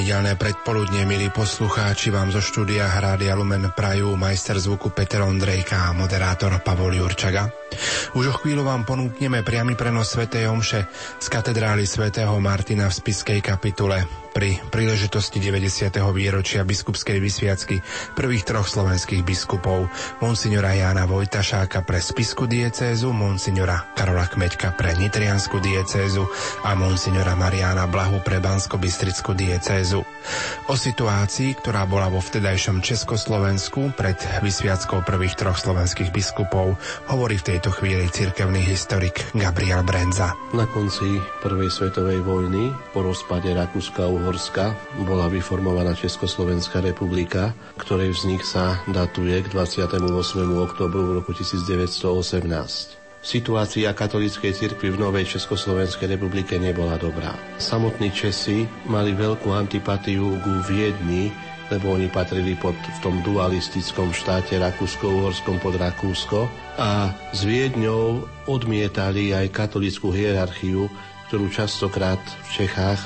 Nedelné predpoludne, milí poslucháči, vám zo štúdia Hrádia Lumen prajú majster zvuku Peter Ondrejka a moderátor Pavol Jurčaga. Už o chvíľu vám ponúkneme priamy prenos Sv. Omše z katedrály svätého Martina v Spiskej kapitule pri príležitosti 90. výročia biskupskej vysviacky prvých troch slovenských biskupov monsignora Jána Vojtašáka pre Spisku diecézu, monsignora Karola Kmeďka pre Nitriansku diecézu a monsignora Mariana Blahu pre Bansko-Bystrickú diecézu. O situácii, ktorá bola vo vtedajšom Československu pred vysviackou prvých troch slovenských biskupov, hovorí v tejto chvíli cirkevný historik Gabriel Brenza. Na konci prvej svetovej vojny po rozpade Rakúska Uhorska bola vyformovaná Československá republika, ktorej vznik sa datuje k 28. oktobru v roku 1918. Situácia katolíckej cirkvi v Novej Československej republike nebola dobrá. Samotní Česi mali veľkú antipatiu ku Viedni, lebo oni patrili pod, v tom dualistickom štáte Rakúsko-Uhorskom pod Rakúsko a s Viedňou odmietali aj katolickú hierarchiu, ktorú častokrát v Čechách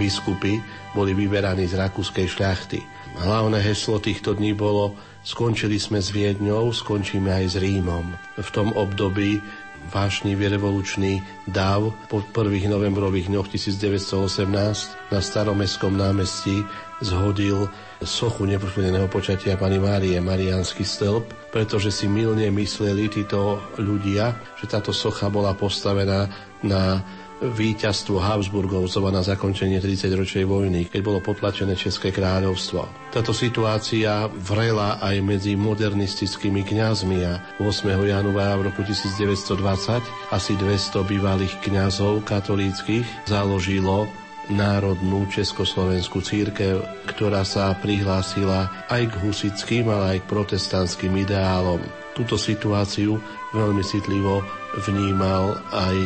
biskupy boli vyberaní z rakúskej šľachty. Hlavné heslo týchto dní bolo skončili sme s Viedňou, skončíme aj s Rímom. V tom období vášnivý revolučný dáv po prvých novembrových dňoch 1918 na staromestskom námestí zhodil sochu nepoškodeného počatia pani Márie, Mariánsky stĺp, pretože si milne mysleli títo ľudia, že táto socha bola postavená na víťazstvo Habsburgovcov na zakončenie 30-ročnej vojny, keď bolo potlačené České kráľovstvo. Táto situácia vrela aj medzi modernistickými kňazmi a 8. januára v roku 1920 asi 200 bývalých kňazov katolíckých založilo národnú československú církev, ktorá sa prihlásila aj k husickým, ale aj k protestantským ideálom. Túto situáciu veľmi citlivo vnímal aj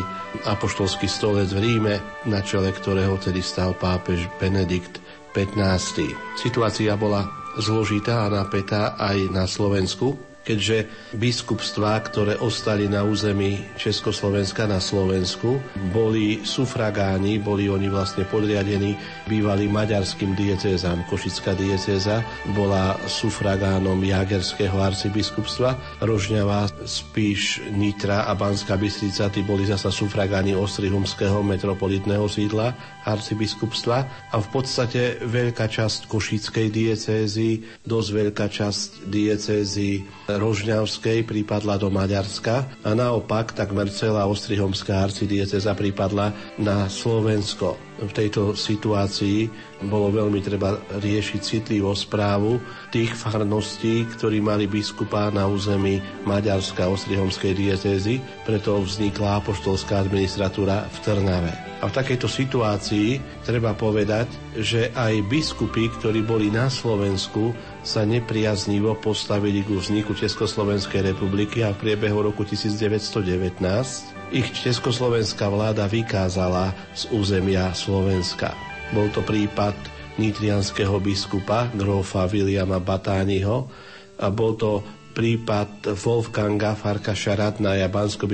apoštolský stolec v Ríme, na čele ktorého tedy stal pápež Benedikt XV. Situácia bola zložitá a napätá aj na Slovensku, keďže biskupstvá, ktoré ostali na území Československa na Slovensku, boli sufragáni, boli oni vlastne podriadení bývalým maďarským diecézám. Košická diecéza bola sufragánom Jagerského arcibiskupstva, Rožňava, Spíš, Nitra a Banská Bystrica, tí boli zasa sufragáni Ostrihomského metropolitného sídla arcibiskupstva a v podstate veľká časť Košickej diecézy, dosť veľká časť diecézy Rožňavskej prípadla do Maďarska a naopak takmer celá Ostrihomská arcidieceza prípadla na Slovensko. V tejto situácii bolo veľmi treba riešiť citlivo správu tých farností, ktorí mali biskupa na území Maďarska Ostrihomskej diecézy, preto vznikla apoštolská administratúra v Trnave. A v takejto situácii treba povedať, že aj biskupy, ktorí boli na Slovensku, sa nepriaznivo postavili ku vzniku Československej republiky a v priebehu roku 1919 ich československá vláda vykázala z územia Slovenska. Bol to prípad nitrianského biskupa, grófa Williama Batányho a bol to prípad Wolfganga Farkaša Radnaja, bansko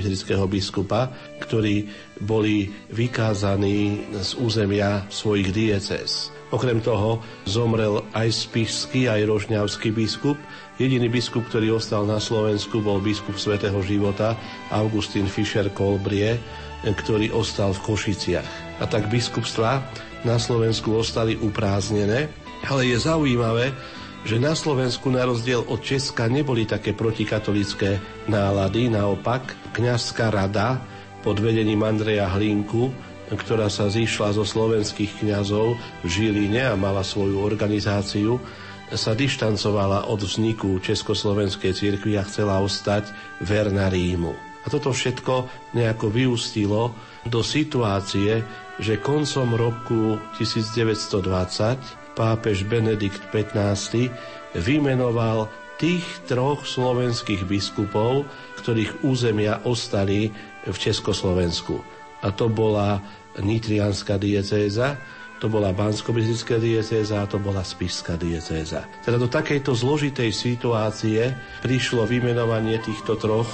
biskupa, ktorí boli vykázaní z územia svojich diecez. Okrem toho zomrel aj spišský, aj rožňavský biskup. Jediný biskup, ktorý ostal na Slovensku, bol biskup svätého života Augustín Fischer Kolbrie, ktorý ostal v Košiciach. A tak biskupstva na Slovensku ostali uprázdnené, ale je zaujímavé, že na Slovensku na rozdiel od Česka neboli také protikatolické nálady, naopak kňazská rada pod vedením Andreja Hlinku ktorá sa zišla zo slovenských kňazov v Žiline a mala svoju organizáciu, sa dištancovala od vzniku Československej cirkvi a chcela ostať verná Rímu. A toto všetko nejako vyústilo do situácie, že koncom roku 1920 pápež Benedikt XV vymenoval tých troch slovenských biskupov, ktorých územia ostali v Československu. A to bola Nitrianská diecéza, to bola bansko diecéza to bola Spišská diecéza. Teda do takejto zložitej situácie prišlo vymenovanie týchto troch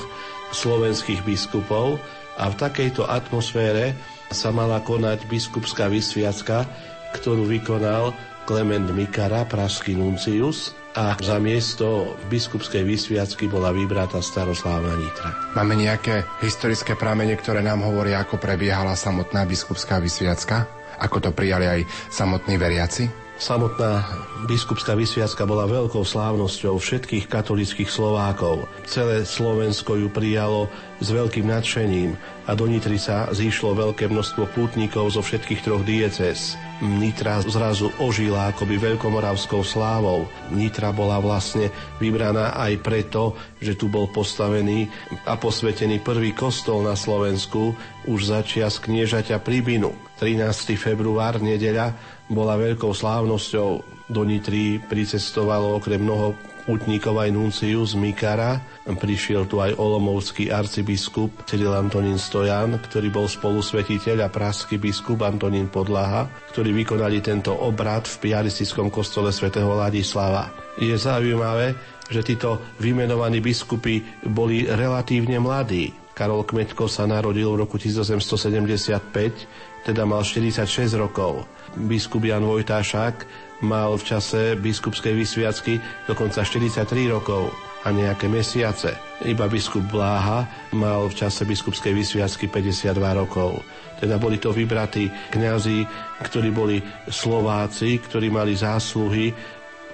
slovenských biskupov a v takejto atmosfére sa mala konať biskupská vysviacka ktorú vykonal Klement Mikara, praský nuncius, a za miesto biskupskej vysviacky bola vybratá staroslávna Nitra. Máme nejaké historické pramene, ktoré nám hovoria, ako prebiehala samotná biskupská vysviacka? Ako to prijali aj samotní veriaci? Samotná biskupská vysviacka bola veľkou slávnosťou všetkých katolických Slovákov. Celé Slovensko ju prijalo s veľkým nadšením a do Nitry sa zišlo veľké množstvo pútnikov zo všetkých troch diecez. Nitra zrazu ožila akoby veľkomoravskou slávou. Nitra bola vlastne vybraná aj preto, že tu bol postavený a posvetený prvý kostol na Slovensku už začias kniežaťa Pribinu. 13. február, nedeľa, bola veľkou slávnosťou. Do Nitry pricestovalo okrem mnoho putníkov aj nuncius Mikara. Prišiel tu aj olomovský arcibiskup Cyril Antonín Stojan, ktorý bol spolusvetiteľ a praský biskup Antonín Podlaha, ktorí vykonali tento obrad v piaristickom kostole svätého Ladislava. Je zaujímavé, že títo vymenovaní biskupy boli relatívne mladí. Karol Kmetko sa narodil v roku 1875, teda mal 46 rokov biskup Jan Vojtášák mal v čase biskupskej vysviacky dokonca 43 rokov a nejaké mesiace. Iba biskup Bláha mal v čase biskupskej vysviacky 52 rokov. Teda boli to vybratí kňazi, ktorí boli Slováci, ktorí mali zásluhy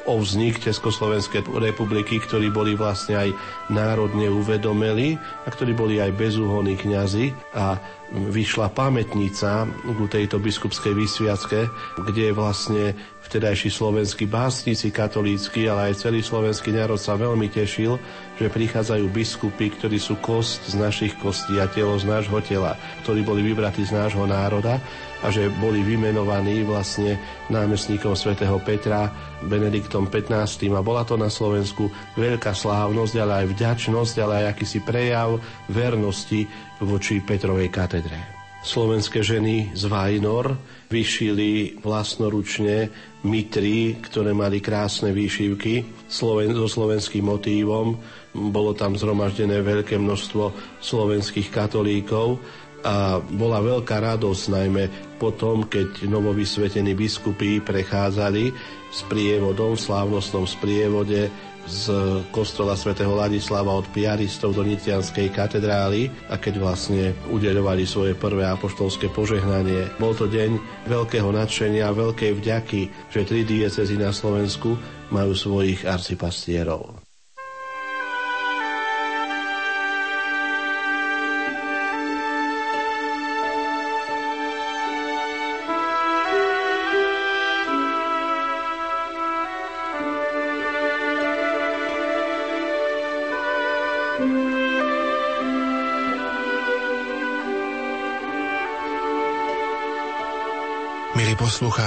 o vznik Československej republiky, ktorí boli vlastne aj národne uvedomeli a ktorí boli aj bezúhonní kňazi a vyšla pamätnica ku tejto biskupskej vysviacke, kde vlastne vtedajší slovenskí básnici katolícky, ale aj celý slovenský národ sa veľmi tešil, že prichádzajú biskupy, ktorí sú kost z našich kostí a telo z nášho tela, ktorí boli vybratí z nášho národa a že boli vymenovaní vlastne námestníkom svätého Petra Benediktom XV. A bola to na Slovensku veľká slávnosť, ale aj vďačnosť, ale aj akýsi prejav vernosti voči Petrovej katedre. Slovenské ženy z Vajnor vyšili vlastnoručne mitry, ktoré mali krásne výšivky Sloven- so slovenským motívom. Bolo tam zhromaždené veľké množstvo slovenských katolíkov a bola veľká radosť najmä potom, keď novovysvetení biskupy prechádzali s prievodom, v slávnostnom sprievode z kostola svätého Ladislava od piaristov do Nitianskej katedrály a keď vlastne udeľovali svoje prvé apoštolské požehnanie. Bol to deň veľkého nadšenia, veľkej vďaky, že tri diecezy na Slovensku majú svojich arcipastierov.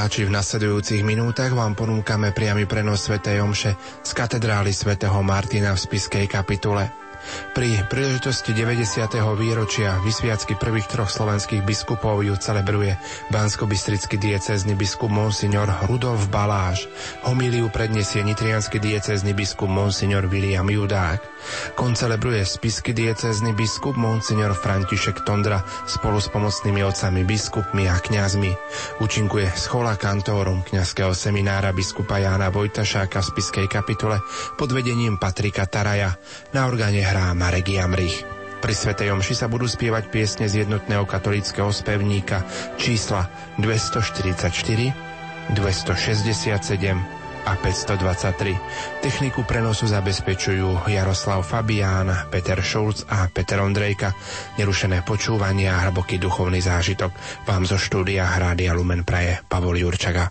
Poslucháči, v nasledujúcich minútach vám ponúkame priamy prenos Sv. Omše z katedrály svätého Martina v Spiskej kapitule. Pri príležitosti 90. výročia vysviacky prvých troch slovenských biskupov ju celebruje bansko-bystrický diecézny biskup Monsignor Rudolf Baláš. Homíliu predniesie nitrianský diecézny biskup Monsignor William Judák. Koncelebruje spisky diecézny biskup Monsignor František Tondra spolu s pomocnými otcami biskupmi a kňazmi. Účinkuje schola kantórum kňazského seminára biskupa Jána Vojtašáka v spiskej kapitule pod vedením Patrika Taraja. Na orgáne hrá Marek Jamrich. Pri Svetej Omši sa budú spievať piesne z jednotného katolického spevníka čísla 244, 267 a 523. Techniku prenosu zabezpečujú Jaroslav Fabián, Peter Šulc a Peter Ondrejka. Nerušené počúvanie a hlboký duchovný zážitok vám zo štúdia Hrádia Lumen Praje Pavol Jurčaga.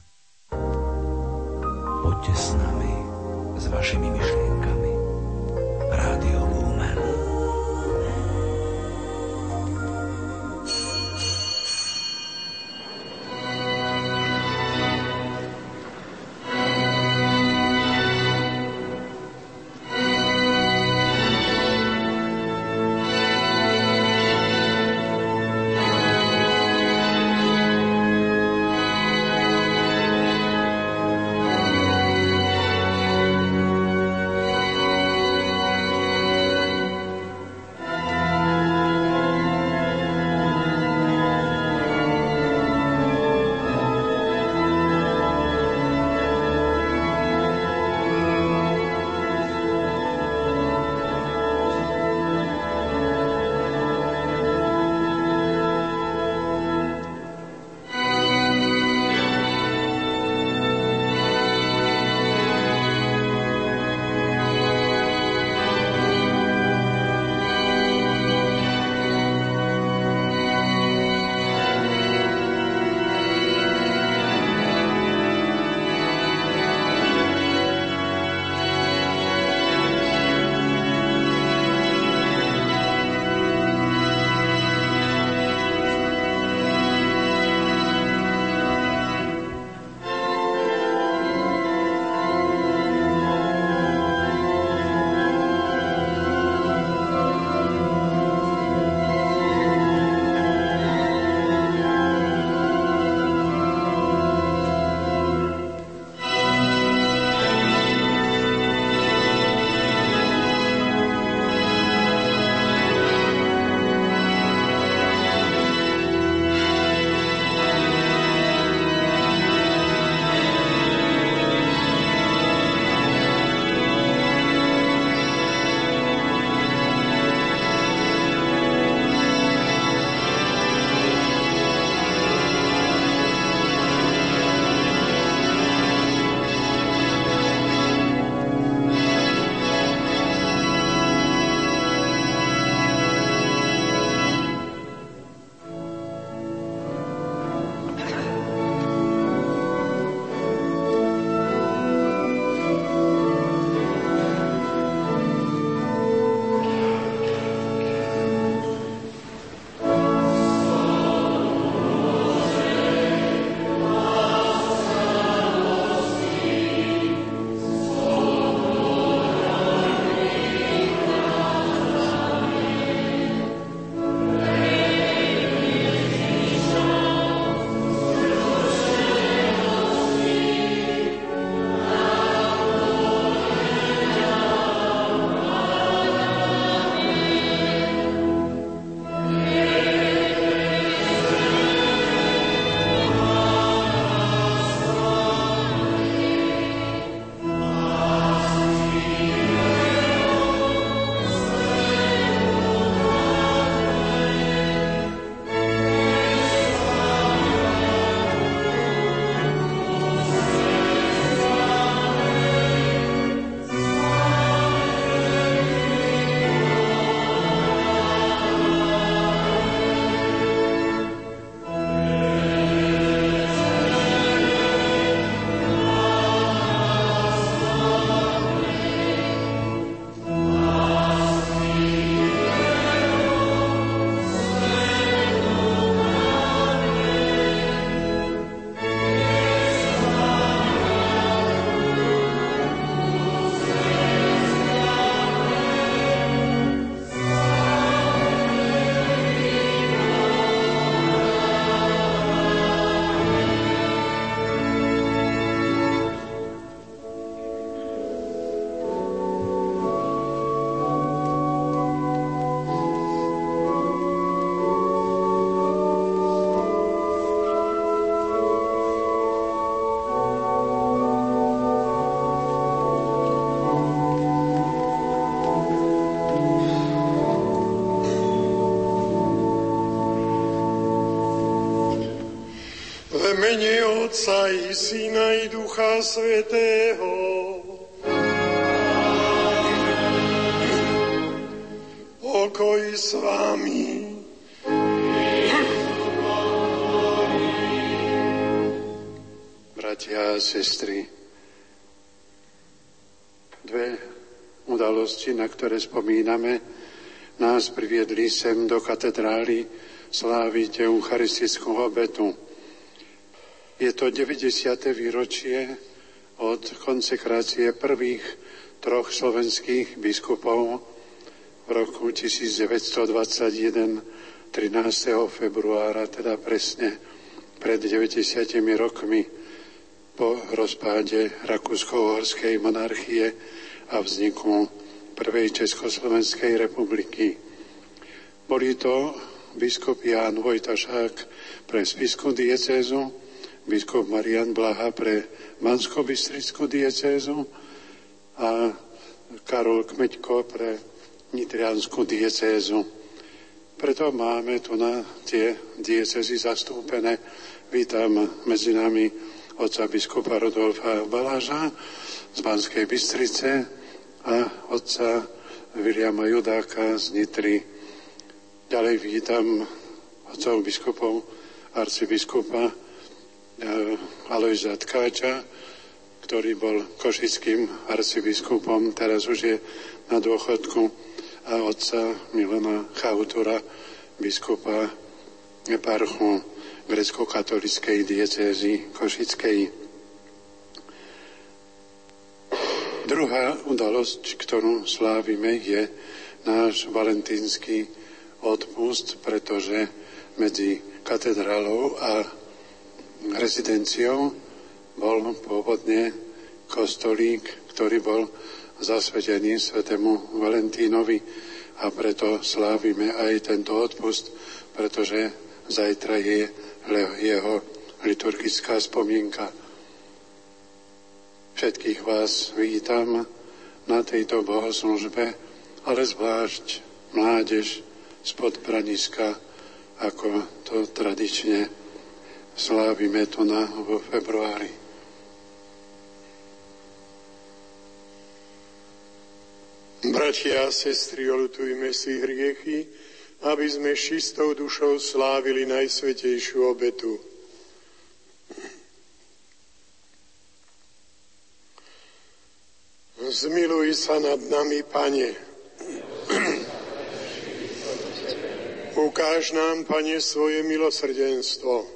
Poďte s nami, s vašimi myšlienkami. Rádio mene Otca i Syna i Ducha Svetého. Pokoj s vami. Bratia a sestry, dve udalosti, na ktoré spomíname, nás priviedli sem do katedrály sláviť eucharistickú obetu. Je to 90. výročie od konsekrácie prvých troch slovenských biskupov v roku 1921, 13. februára, teda presne pred 90 rokmi po rozpáde Rakúsko-Horskej monarchie a vzniku Prvej Československej republiky. Boli to biskup Ján Vojtašák pre spisku diecézu, biskup Marian Blaha pre Mansko-Bystrickú diecézu a Karol Kmeďko pre Nitrianskú diecézu. Preto máme tu na tie diecezy zastúpené. Vítam medzi nami otca biskupa Rodolfa Baláža z Banskej Bystrice a otca Viliama Judáka z Nitry. Ďalej vítam otcov biskupov, arcibiskupa Alojza Tkáča, ktorý bol košickým arcibiskupom, teraz už je na dôchodku, a otca Milana Chautura, biskupa eparchu grecko-katolickej diecézy Košickej. Druhá udalosť, ktorú slávime, je náš valentínsky odpust, pretože medzi katedrálou a rezidenciou bol pôvodne kostolík, ktorý bol zasvetený svetému Valentínovi a preto slávime aj tento odpust, pretože zajtra je jeho liturgická spomienka. Všetkých vás vítam na tejto bohoslužbe, ale zvlášť mládež spod Braniska, ako to tradične slávime to na, vo februári. Bratia a sestry, olutujme si hriechy, aby sme čistou dušou slávili Najsvetejšiu obetu. Zmiluj sa nad nami, Pane. Ukáž nám, Pane, svoje milosrdenstvo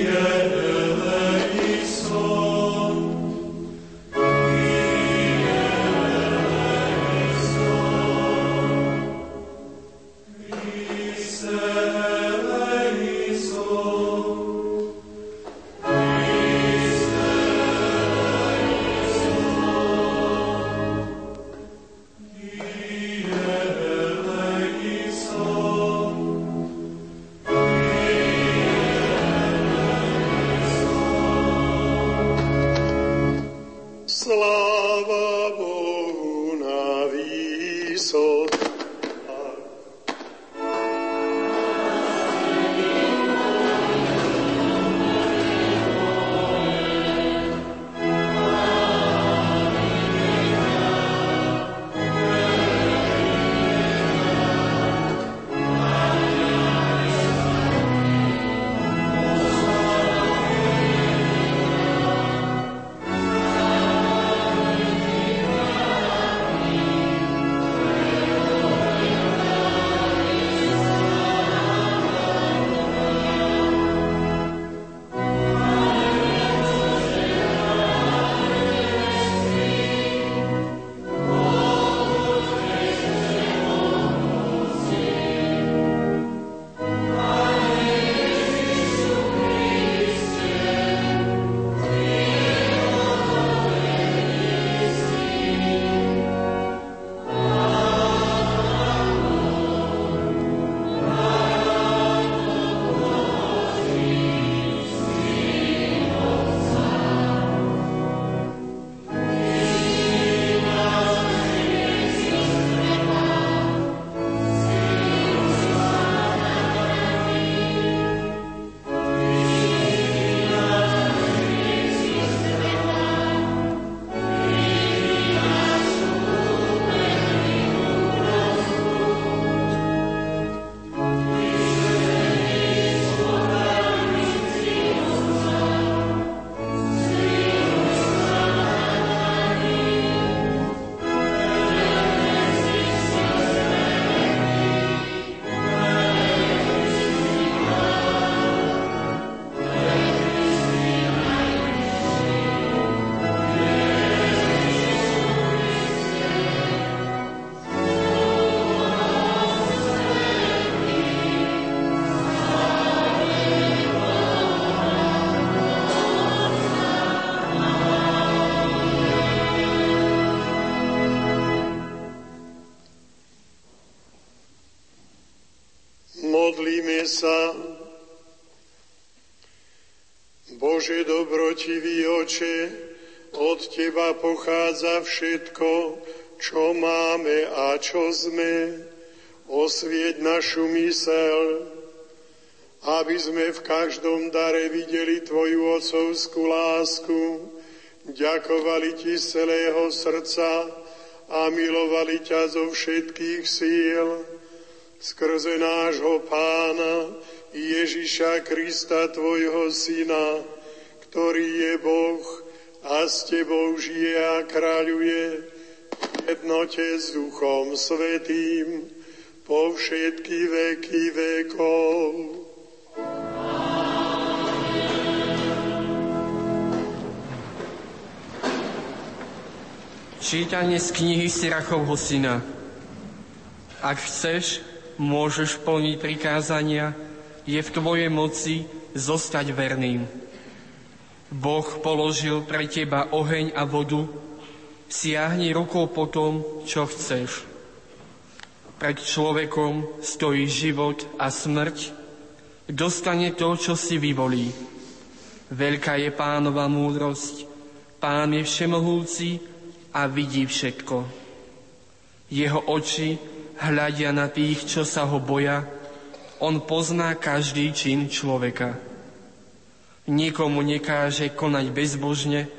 Teba pochádza všetko, čo máme a čo sme. Osvieť našu mysel, aby sme v každom dare videli Tvoju ocovskú lásku, ďakovali Ti z celého srdca a milovali ťa zo všetkých síl skrze nášho pána Ježiša Krista, Tvojho syna, ktorý je Boh a s Tebou žije a kráľuje v jednote s Duchom Svetým po všetky veky vekov. Čítanie z knihy Sirachovho syna. Ak chceš, môžeš plniť prikázania, je v tvojej moci zostať verným. Boh položil pre teba oheň a vodu, siahni rukou po tom, čo chceš. Pred človekom stojí život a smrť, dostane to, čo si vyvolí. Veľká je pánova múdrosť, pán je všemohúci a vidí všetko. Jeho oči hľadia na tých, čo sa ho boja, on pozná každý čin človeka. Nikomu nekáže konať bezbožne,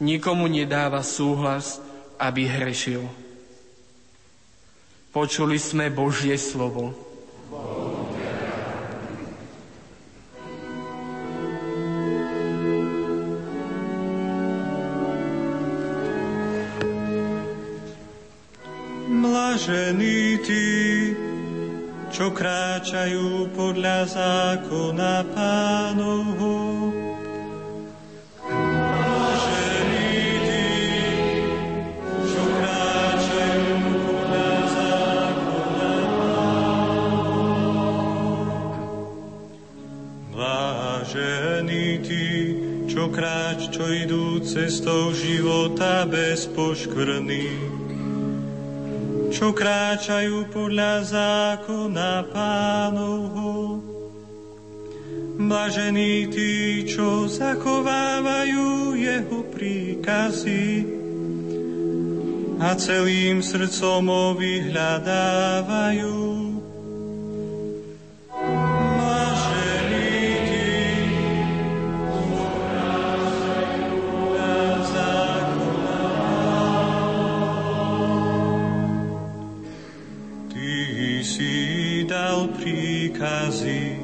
nikomu nedáva súhlas, aby hrešil. Počuli sme Božie slovo. Blažení tí, čo kráčajú podľa zákona pánovho. kráč, čo idú cestou života bez poškvrny čo kráčajú podľa zákona pánovho. Blažení tí, čo zachovávajú jeho príkazy a celým srdcom ho vyhľadávajú. Príkazy,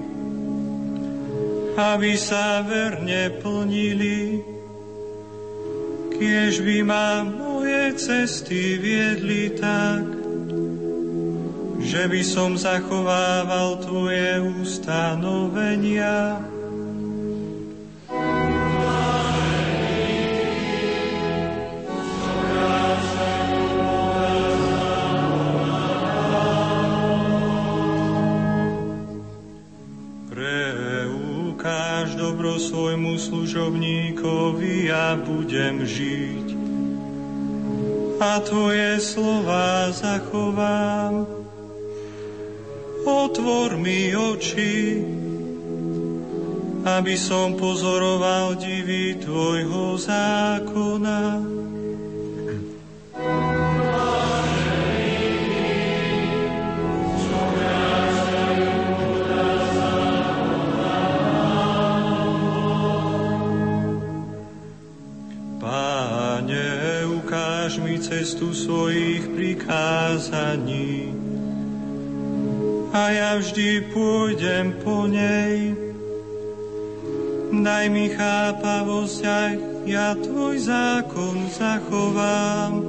aby sa verne plnili, kiež by ma moje cesty viedli tak, že by som zachovával Tvoje ustanovenia. Svojmu služobníkovi ja budem žiť. A tvoje slova zachovám. Otvor mi oči, aby som pozoroval divy tvojho zákona. Prikázaní. A ja vždy pôjdem po nej. Daj mi chápavosť, aj ja tvoj zákon zachovám.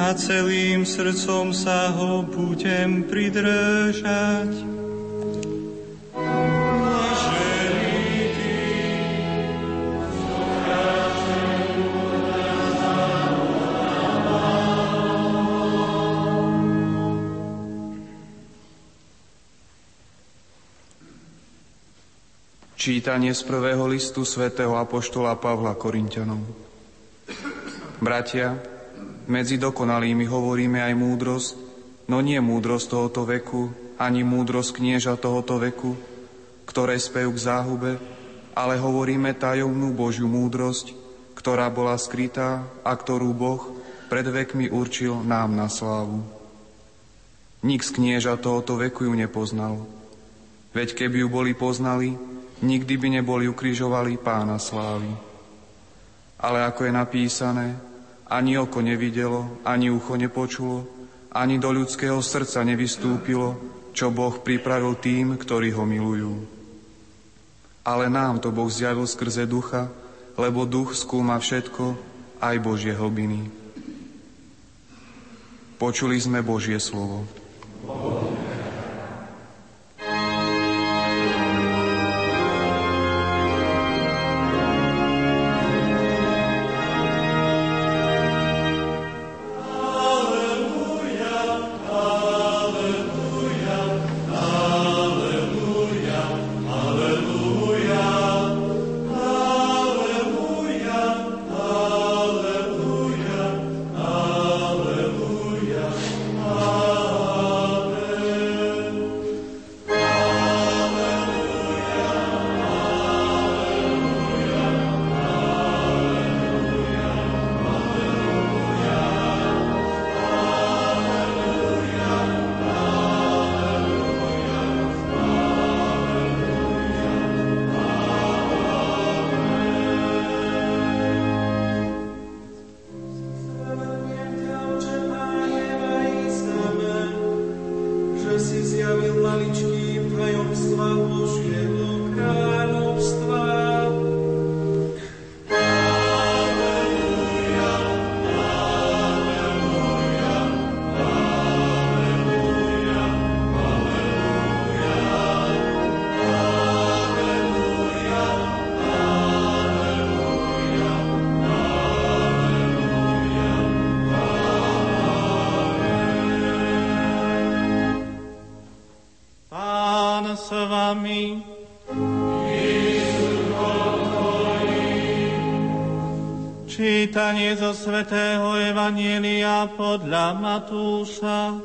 A celým srdcom sa ho budem pridržať. Čítanie z prvého listu svätého Apoštola Pavla Korintianom. Bratia, medzi dokonalými hovoríme aj múdrosť, no nie múdrosť tohoto veku, ani múdrosť knieža tohoto veku, ktoré spejú k záhube, ale hovoríme tajomnú Božiu múdrosť, ktorá bola skrytá a ktorú Boh pred vekmi určil nám na slávu. Nik z knieža tohoto veku ju nepoznal. Veď keby ju boli poznali, nikdy by neboli ukrižovali pána slávy. Ale ako je napísané, ani oko nevidelo, ani ucho nepočulo, ani do ľudského srdca nevystúpilo, čo Boh pripravil tým, ktorí ho milujú. Ale nám to Boh zjavil skrze ducha, lebo duch skúma všetko, aj Božie hlbiny. Počuli sme Božie slovo. Čítanie podľa Matúša.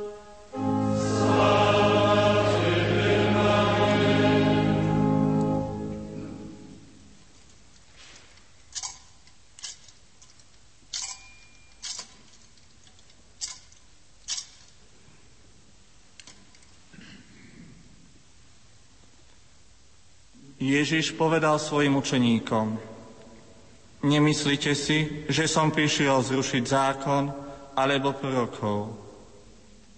Ježiš povedal svojim učeníkom, Nemyslíte si, že som prišiel zrušiť zákon alebo prorokov.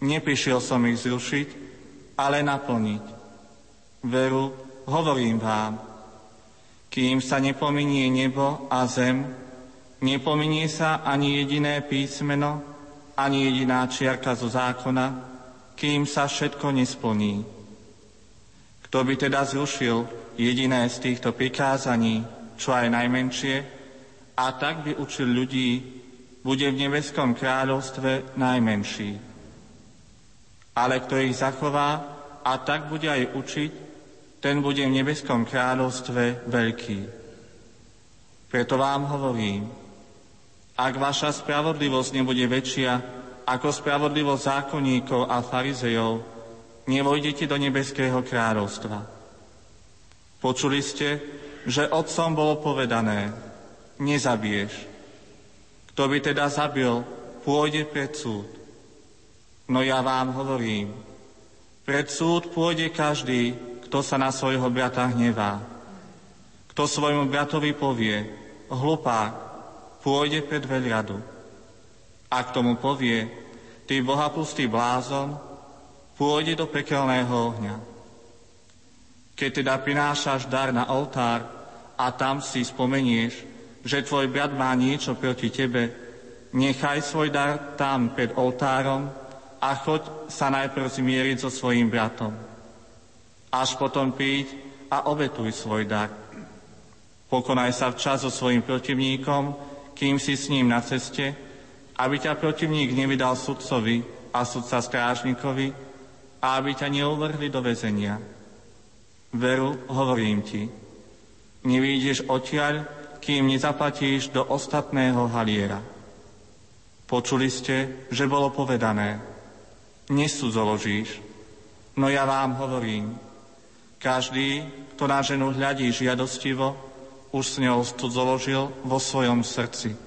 Neprišiel som ich zrušiť, ale naplniť. Veru, hovorím vám, kým sa nepominie nebo a zem, nepominie sa ani jediné písmeno, ani jediná čiarka zo zákona, kým sa všetko nesplní. Kto by teda zrušil jediné z týchto prikázaní, čo aj najmenšie, a tak by učil ľudí, bude v nebeskom kráľovstve najmenší. Ale kto ich zachová a tak bude aj učiť, ten bude v nebeskom kráľovstve veľký. Preto vám hovorím, ak vaša spravodlivosť nebude väčšia ako spravodlivosť zákonníkov a farizejov, nevojdete do nebeského kráľovstva. Počuli ste, že otcom bolo povedané, nezabiješ. Kto by teda zabil, pôjde pred súd. No ja vám hovorím, pred súd pôjde každý, kto sa na svojho brata hnevá. Kto svojmu bratovi povie, hlupá, pôjde pred veľradu. A k tomu povie, ty bohapustý blázon, pôjde do pekelného ohňa. Keď teda prinášaš dar na oltár a tam si spomenieš, že tvoj brat má niečo proti tebe, nechaj svoj dar tam pred oltárom a choď sa najprv zmieriť so svojím bratom. Až potom príď a obetuj svoj dar. Pokonaj sa včas so svojim protivníkom, kým si s ním na ceste, aby ťa protivník nevydal sudcovi a sudca strážnikovi a aby ťa neuvrhli do väzenia. Veru, hovorím ti, nevídeš odtiaľ, kým nezaplatíš do ostatného haliera. Počuli ste, že bolo povedané, nesudzoložíš, No ja vám hovorím, každý, kto na ženu hľadí žiadostivo, už s ňou cudzoložil vo svojom srdci.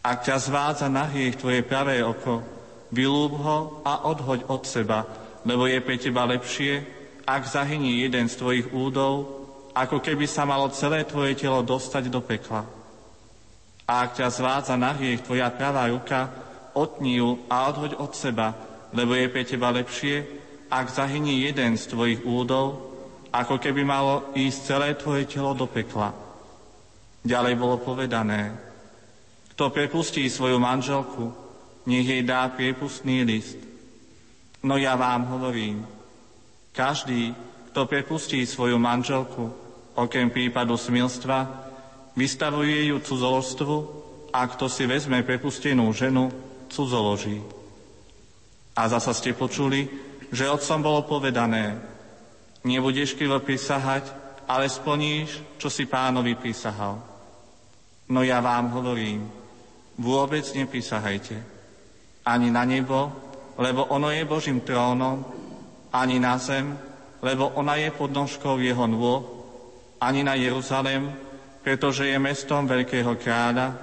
Ak ťa zvádza na hriech tvoje pravé oko, vylúb ho a odhoď od seba, lebo je pre teba lepšie, ak zahyní jeden z tvojich údov, ako keby sa malo celé tvoje telo dostať do pekla. A ak ťa zvádza na hriech tvoja pravá ruka, otní ju a odhoď od seba, lebo je pre teba lepšie, ak zahyní jeden z tvojich údov, ako keby malo ísť celé tvoje telo do pekla. Ďalej bolo povedané, kto prepustí svoju manželku, nech jej dá priepustný list. No ja vám hovorím, každý, kto prepustí svoju manželku, okrem prípadu smilstva, vystavuje ju cudzoložstvu a kto si vezme prepustenú ženu, cudzoloží. A zasa ste počuli, že otcom bolo povedané, nebudeš krivo prisahať, ale splníš, čo si pánovi prisahal. No ja vám hovorím, vôbec neprisahajte. Ani na nebo, lebo ono je Božím trónom, ani na zem, lebo ona je pod nožkou jeho nôh, ani na Jeruzalem, pretože je mestom veľkého kráľa,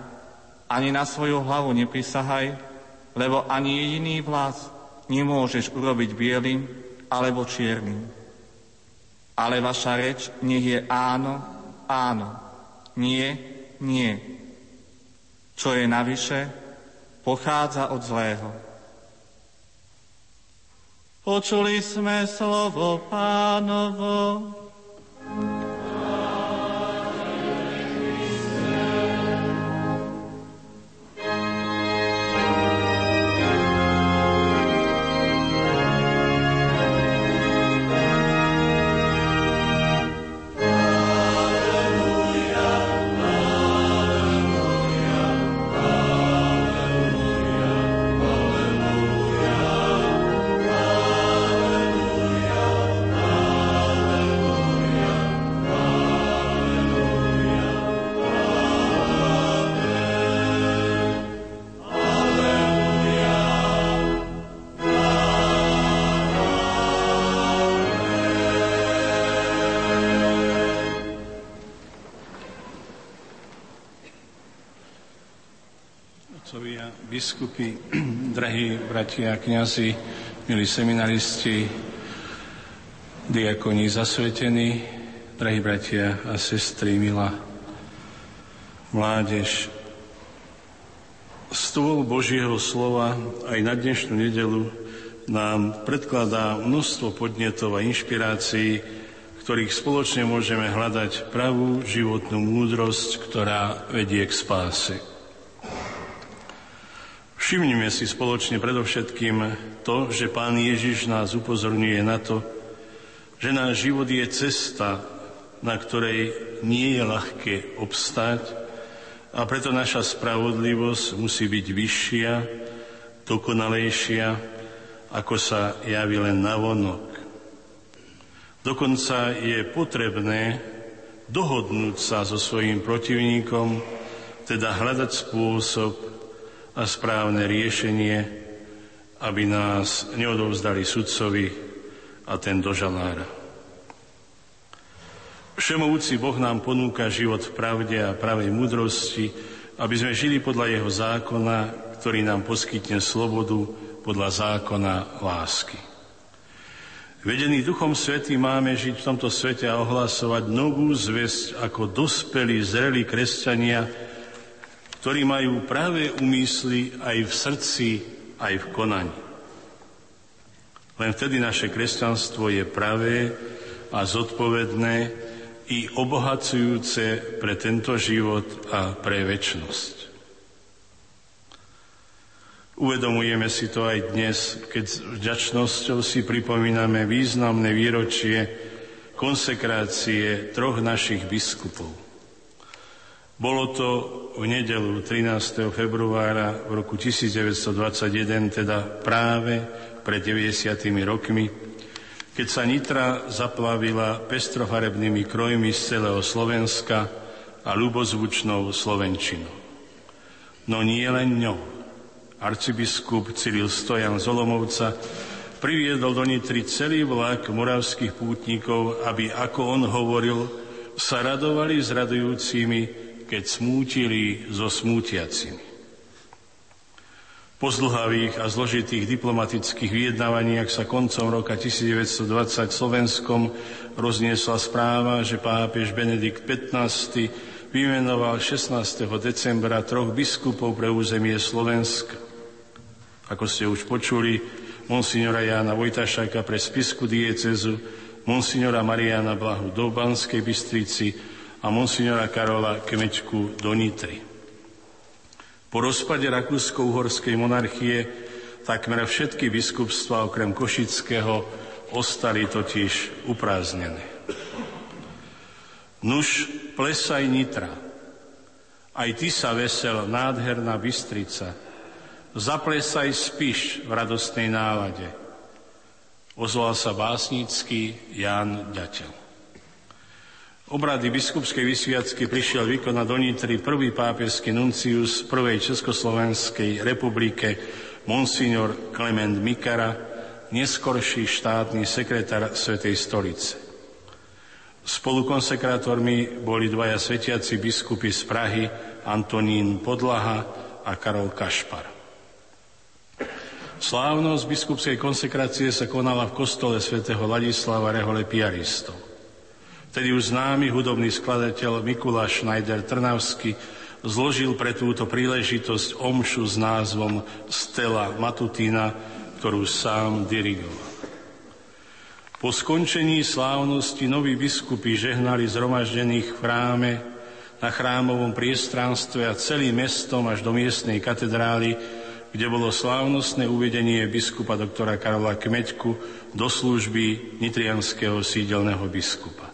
ani na svoju hlavu neprisahaj, lebo ani jediný vlas nemôžeš urobiť bielým alebo čiernym. Ale vaša reč nech je áno, áno, nie, nie. Čo je navyše, pochádza od zlého. Počuli sme slovo pánovo. Biskupy, drahí bratia a kniazy, milí seminaristi, diakoni zasvetení, drahí bratia a sestry, milá mládež. Stôl Božieho slova aj na dnešnú nedelu nám predkladá množstvo podnetov a inšpirácií, ktorých spoločne môžeme hľadať pravú životnú múdrosť, ktorá vedie k spáse. Všimnime si spoločne predovšetkým to, že Pán Ježiš nás upozorňuje na to, že náš život je cesta, na ktorej nie je ľahké obstať a preto naša spravodlivosť musí byť vyššia, dokonalejšia, ako sa javí len na vonok. Dokonca je potrebné dohodnúť sa so svojím protivníkom, teda hľadať spôsob, a správne riešenie, aby nás neodovzdali sudcovi a ten do žalára. Všemovúci Boh nám ponúka život v pravde a pravej múdrosti, aby sme žili podľa Jeho zákona, ktorý nám poskytne slobodu podľa zákona lásky. Vedený Duchom Svetým máme žiť v tomto svete a ohlasovať novú zväzť ako dospelí, zrelí kresťania, ktorí majú práve úmysly aj v srdci, aj v konaní. Len vtedy naše kresťanstvo je pravé a zodpovedné i obohacujúce pre tento život a pre väčnosť. Uvedomujeme si to aj dnes, keď s vďačnosťou si pripomíname významné výročie konsekrácie troch našich biskupov. Bolo to v nedelu 13. februára v roku 1921, teda práve pred 90 rokmi, keď sa Nitra zaplavila pestrofarebnými krojmi z celého Slovenska a ľubozvučnou Slovenčinou. No nie len ňou. Arcibiskup Cyril Stojan z Olomovca priviedol do Nitry celý vlak moravských pútnikov, aby, ako on hovoril, sa radovali s radujúcimi, keď smútili so smútiacimi. Po zdlhavých a zložitých diplomatických vyjednávaniach sa koncom roka 1920 v Slovenskom rozniesla správa, že pápež Benedikt XV vymenoval 16. decembra troch biskupov pre územie Slovenska. Ako ste už počuli, monsignora Jána Vojtašaka pre spisku diecezu, monsignora Mariana Blahu do Banskej Bystrici a monsignora Karola Kemečku do Nitry. Po rozpade Rakúsko-Uhorskej monarchie takmer všetky biskupstva okrem Košického ostali totiž uprázdnené. Nuž plesaj Nitra, aj ty sa vesel, nádherná Bystrica, zaplesaj spiš v radostnej nálade. Ozval sa básnický Ján Ďateľ. Obrady biskupskej vysviacky prišiel vykonať do Nitry prvý pápežský nuncius prvej Československej republike monsignor Klement Mikara, neskorší štátny sekretár Svetej stolice. Spolukonsekrátormi boli dvaja svetiaci biskupy z Prahy Antonín Podlaha a Karol Kašpar. Slávnosť biskupskej konsekrácie sa konala v kostole svätého Ladislava Rehole Piaristov. Vtedy už známy hudobný skladateľ Mikuláš Schneider Trnavsky zložil pre túto príležitosť omšu s názvom Stela Matutina, ktorú sám dirigoval. Po skončení slávnosti noví biskupy žehnali zhromaždených v chráme na chrámovom priestranstve a celým mestom až do miestnej katedrály, kde bolo slávnostné uvedenie biskupa doktora Karola Kmeďku do služby nitrianského sídelného biskupa.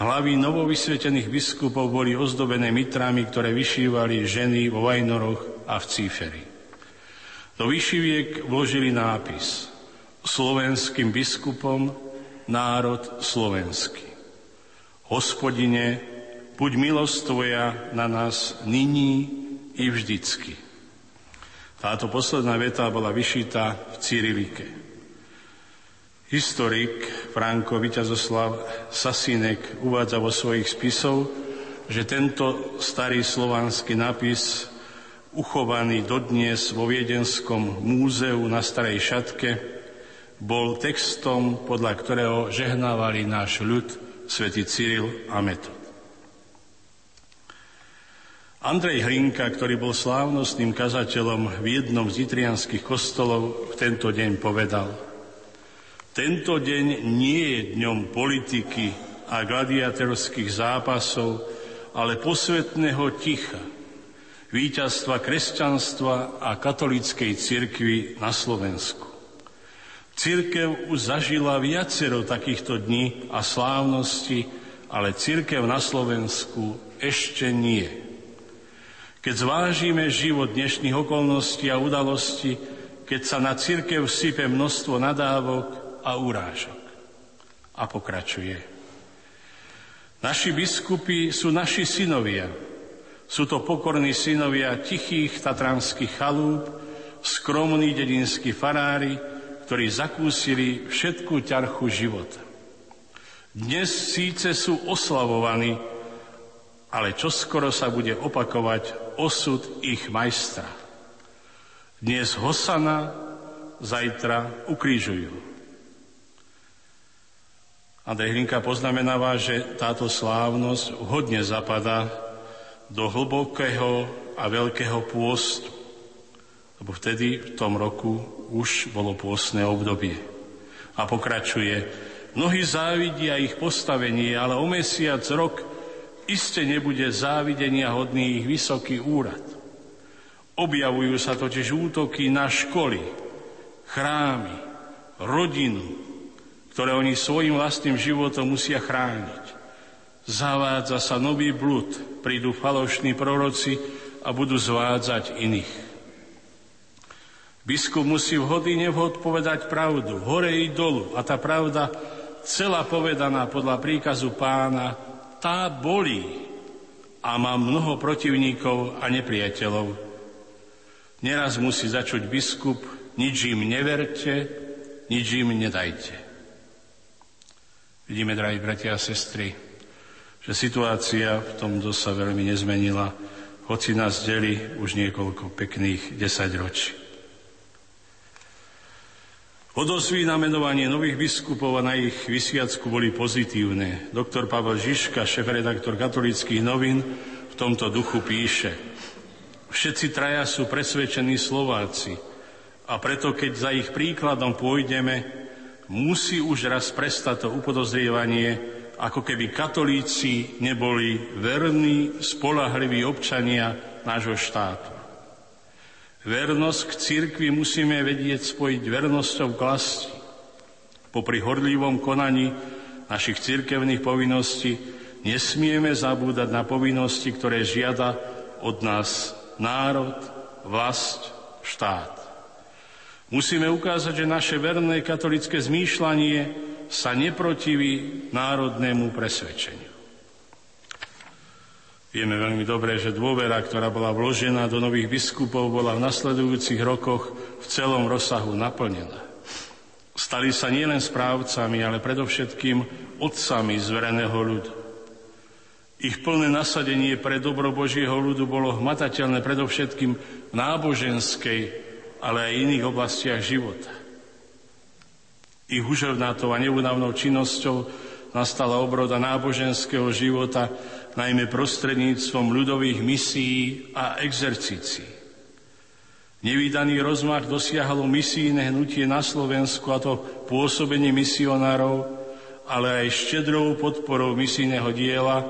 Hlavy novovysvetených biskupov boli ozdobené mitrami, ktoré vyšívali ženy vo Vajnoroch a v Cíferi. Do vyšiviek vložili nápis Slovenským biskupom národ slovenský. Hospodine, buď milosť Tvoja na nás nyní i vždycky. Táto posledná veta bola vyšitá v Cyrilike. Historik Franko Vyťazoslav Sasinek uvádza vo svojich spisov, že tento starý slovanský nápis, uchovaný dodnes vo Viedenskom múzeu na Starej Šatke, bol textom, podľa ktorého žehnávali náš ľud, svätý Cyril a Metod. Andrej Hrinka, ktorý bol slávnostným kazateľom v jednom z nitrianských kostolov, v tento deň povedal – tento deň nie je dňom politiky a gladiatorských zápasov, ale posvetného ticha, víťazstva kresťanstva a katolíckej cirkvi na Slovensku. Církev už zažila viacero takýchto dní a slávnosti, ale církev na Slovensku ešte nie. Keď zvážime život dnešných okolností a udalostí, keď sa na církev sype množstvo nadávok, a urážok. A pokračuje. Naši biskupy sú naši synovia. Sú to pokorní synovia tichých tatranských chalúb, skromní dedinskí farári, ktorí zakúsili všetku ťarchu života. Dnes síce sú oslavovaní, ale čoskoro sa bude opakovať osud ich majstra. Dnes Hosana, zajtra ukrížujú. Andrej Hlinka poznamenáva, že táto slávnosť hodne zapadá do hlbokého a veľkého pôstu, lebo vtedy v tom roku už bolo pôstne obdobie. A pokračuje, mnohí závidia ich postavenie, ale o mesiac, rok iste nebude závidenia hodný ich vysoký úrad. Objavujú sa totiž útoky na školy, chrámy, rodinu, ktoré oni svojim vlastným životom musia chrániť. Zavádza sa nový blud, prídu falošní proroci a budú zvádzať iných. Biskup musí vhody nevhod povedať pravdu, hore i dolu. A tá pravda, celá povedaná podľa príkazu pána, tá bolí a má mnoho protivníkov a nepriateľov. Neraz musí začuť biskup nič im neverte, nič im nedajte. Vidíme, drahí bratia a sestry, že situácia v tomto sa veľmi nezmenila, hoci nás deli už niekoľko pekných desaťročí. Odosvy na menovanie nových biskupov a na ich vysviacku boli pozitívne. Doktor Pavel Žižka, šéf-redaktor katolických novín, v tomto duchu píše Všetci traja sú presvedčení Slováci a preto, keď za ich príkladom pôjdeme, musí už raz prestať to upodozrievanie, ako keby katolíci neboli verní, spolahliví občania nášho štátu. Vernosť k cirkvi musíme vedieť spojiť vernosťou k lasti. Popri horlivom konaní našich cirkevných povinností nesmieme zabúdať na povinnosti, ktoré žiada od nás národ, vlast, štát. Musíme ukázať, že naše verné katolické zmýšľanie sa neprotiví národnému presvedčeniu. Vieme veľmi dobre, že dôvera, ktorá bola vložená do nových biskupov, bola v nasledujúcich rokoch v celom rozsahu naplnená. Stali sa nielen správcami, ale predovšetkým otcami zvereného ľudu. Ich plné nasadenie pre dobro Božieho ľudu bolo hmatateľné predovšetkým v náboženskej, ale aj iných oblastiach života. Ich uževnatou a neunavnou činnosťou nastala obroda náboženského života, najmä prostredníctvom ľudových misií a exercícií. Nevýdaný rozmach dosiahlo misijné hnutie na Slovensku, a to pôsobenie misionárov, ale aj štedrou podporou misijného diela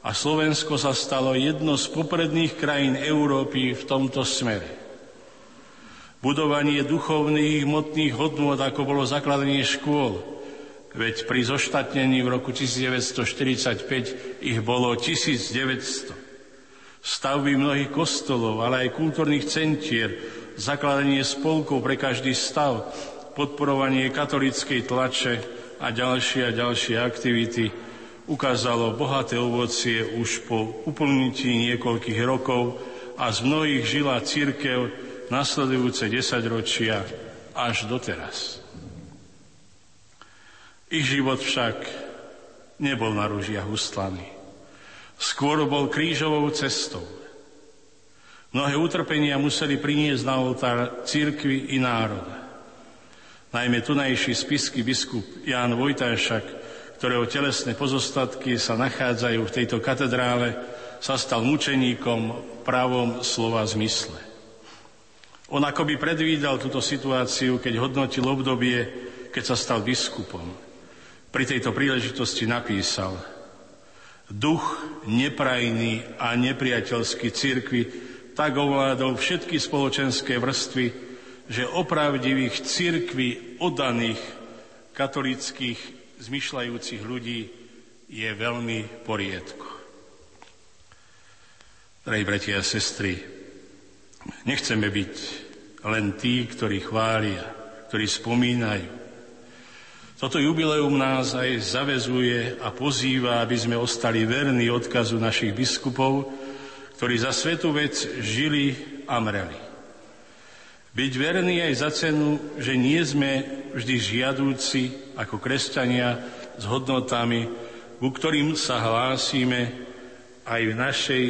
a Slovensko sa stalo jedno z popredných krajín Európy v tomto smere. Budovanie duchovných hmotných hodnôt, ako bolo zakladanie škôl, Veď pri zoštatnení v roku 1945 ich bolo 1900. Stavby mnohých kostolov, ale aj kultúrnych centier, zakladanie spolkov pre každý stav, podporovanie katolickej tlače a ďalšie a ďalšie aktivity ukázalo bohaté ovocie už po uplnití niekoľkých rokov a z mnohých žila církev nasledujúce desaťročia až doteraz. Ich život však nebol na rúžiach ustlaný. Skôr bol krížovou cestou. Mnohé utrpenia museli priniesť na oltár církvy i národa. Najmä tunajší spisky biskup Ján Vojtášak, ktorého telesné pozostatky sa nachádzajú v tejto katedrále, sa stal mučeníkom pravom slova zmysle. On akoby predvídal túto situáciu, keď hodnotil obdobie, keď sa stal biskupom pri tejto príležitosti napísal Duch neprajný a nepriateľský cirkvi tak ovládol všetky spoločenské vrstvy, že opravdivých cirkvi oddaných katolických zmyšľajúcich ľudí je veľmi poriedko. Drahí bratia a sestry, nechceme byť len tí, ktorí chvália, ktorí spomínajú, toto jubileum nás aj zavezuje a pozýva, aby sme ostali verní odkazu našich biskupov, ktorí za svetú vec žili a mreli. Byť verný aj za cenu, že nie sme vždy žiadúci ako kresťania s hodnotami, ku ktorým sa hlásime aj v našej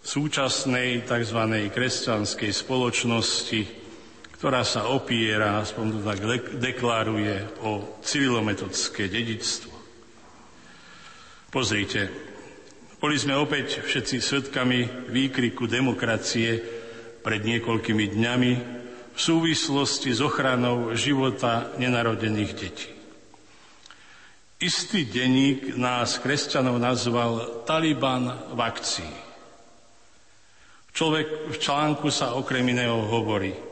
súčasnej tzv. kresťanskej spoločnosti, ktorá sa opiera, aspoň to tak deklaruje, o civilometodské dedičstvo. Pozrite, boli sme opäť všetci svetkami výkriku demokracie pred niekoľkými dňami v súvislosti s ochranou života nenarodených detí. Istý denník nás, kresťanov, nazval Taliban v akcii. Človek v článku sa okrem iného hovorí –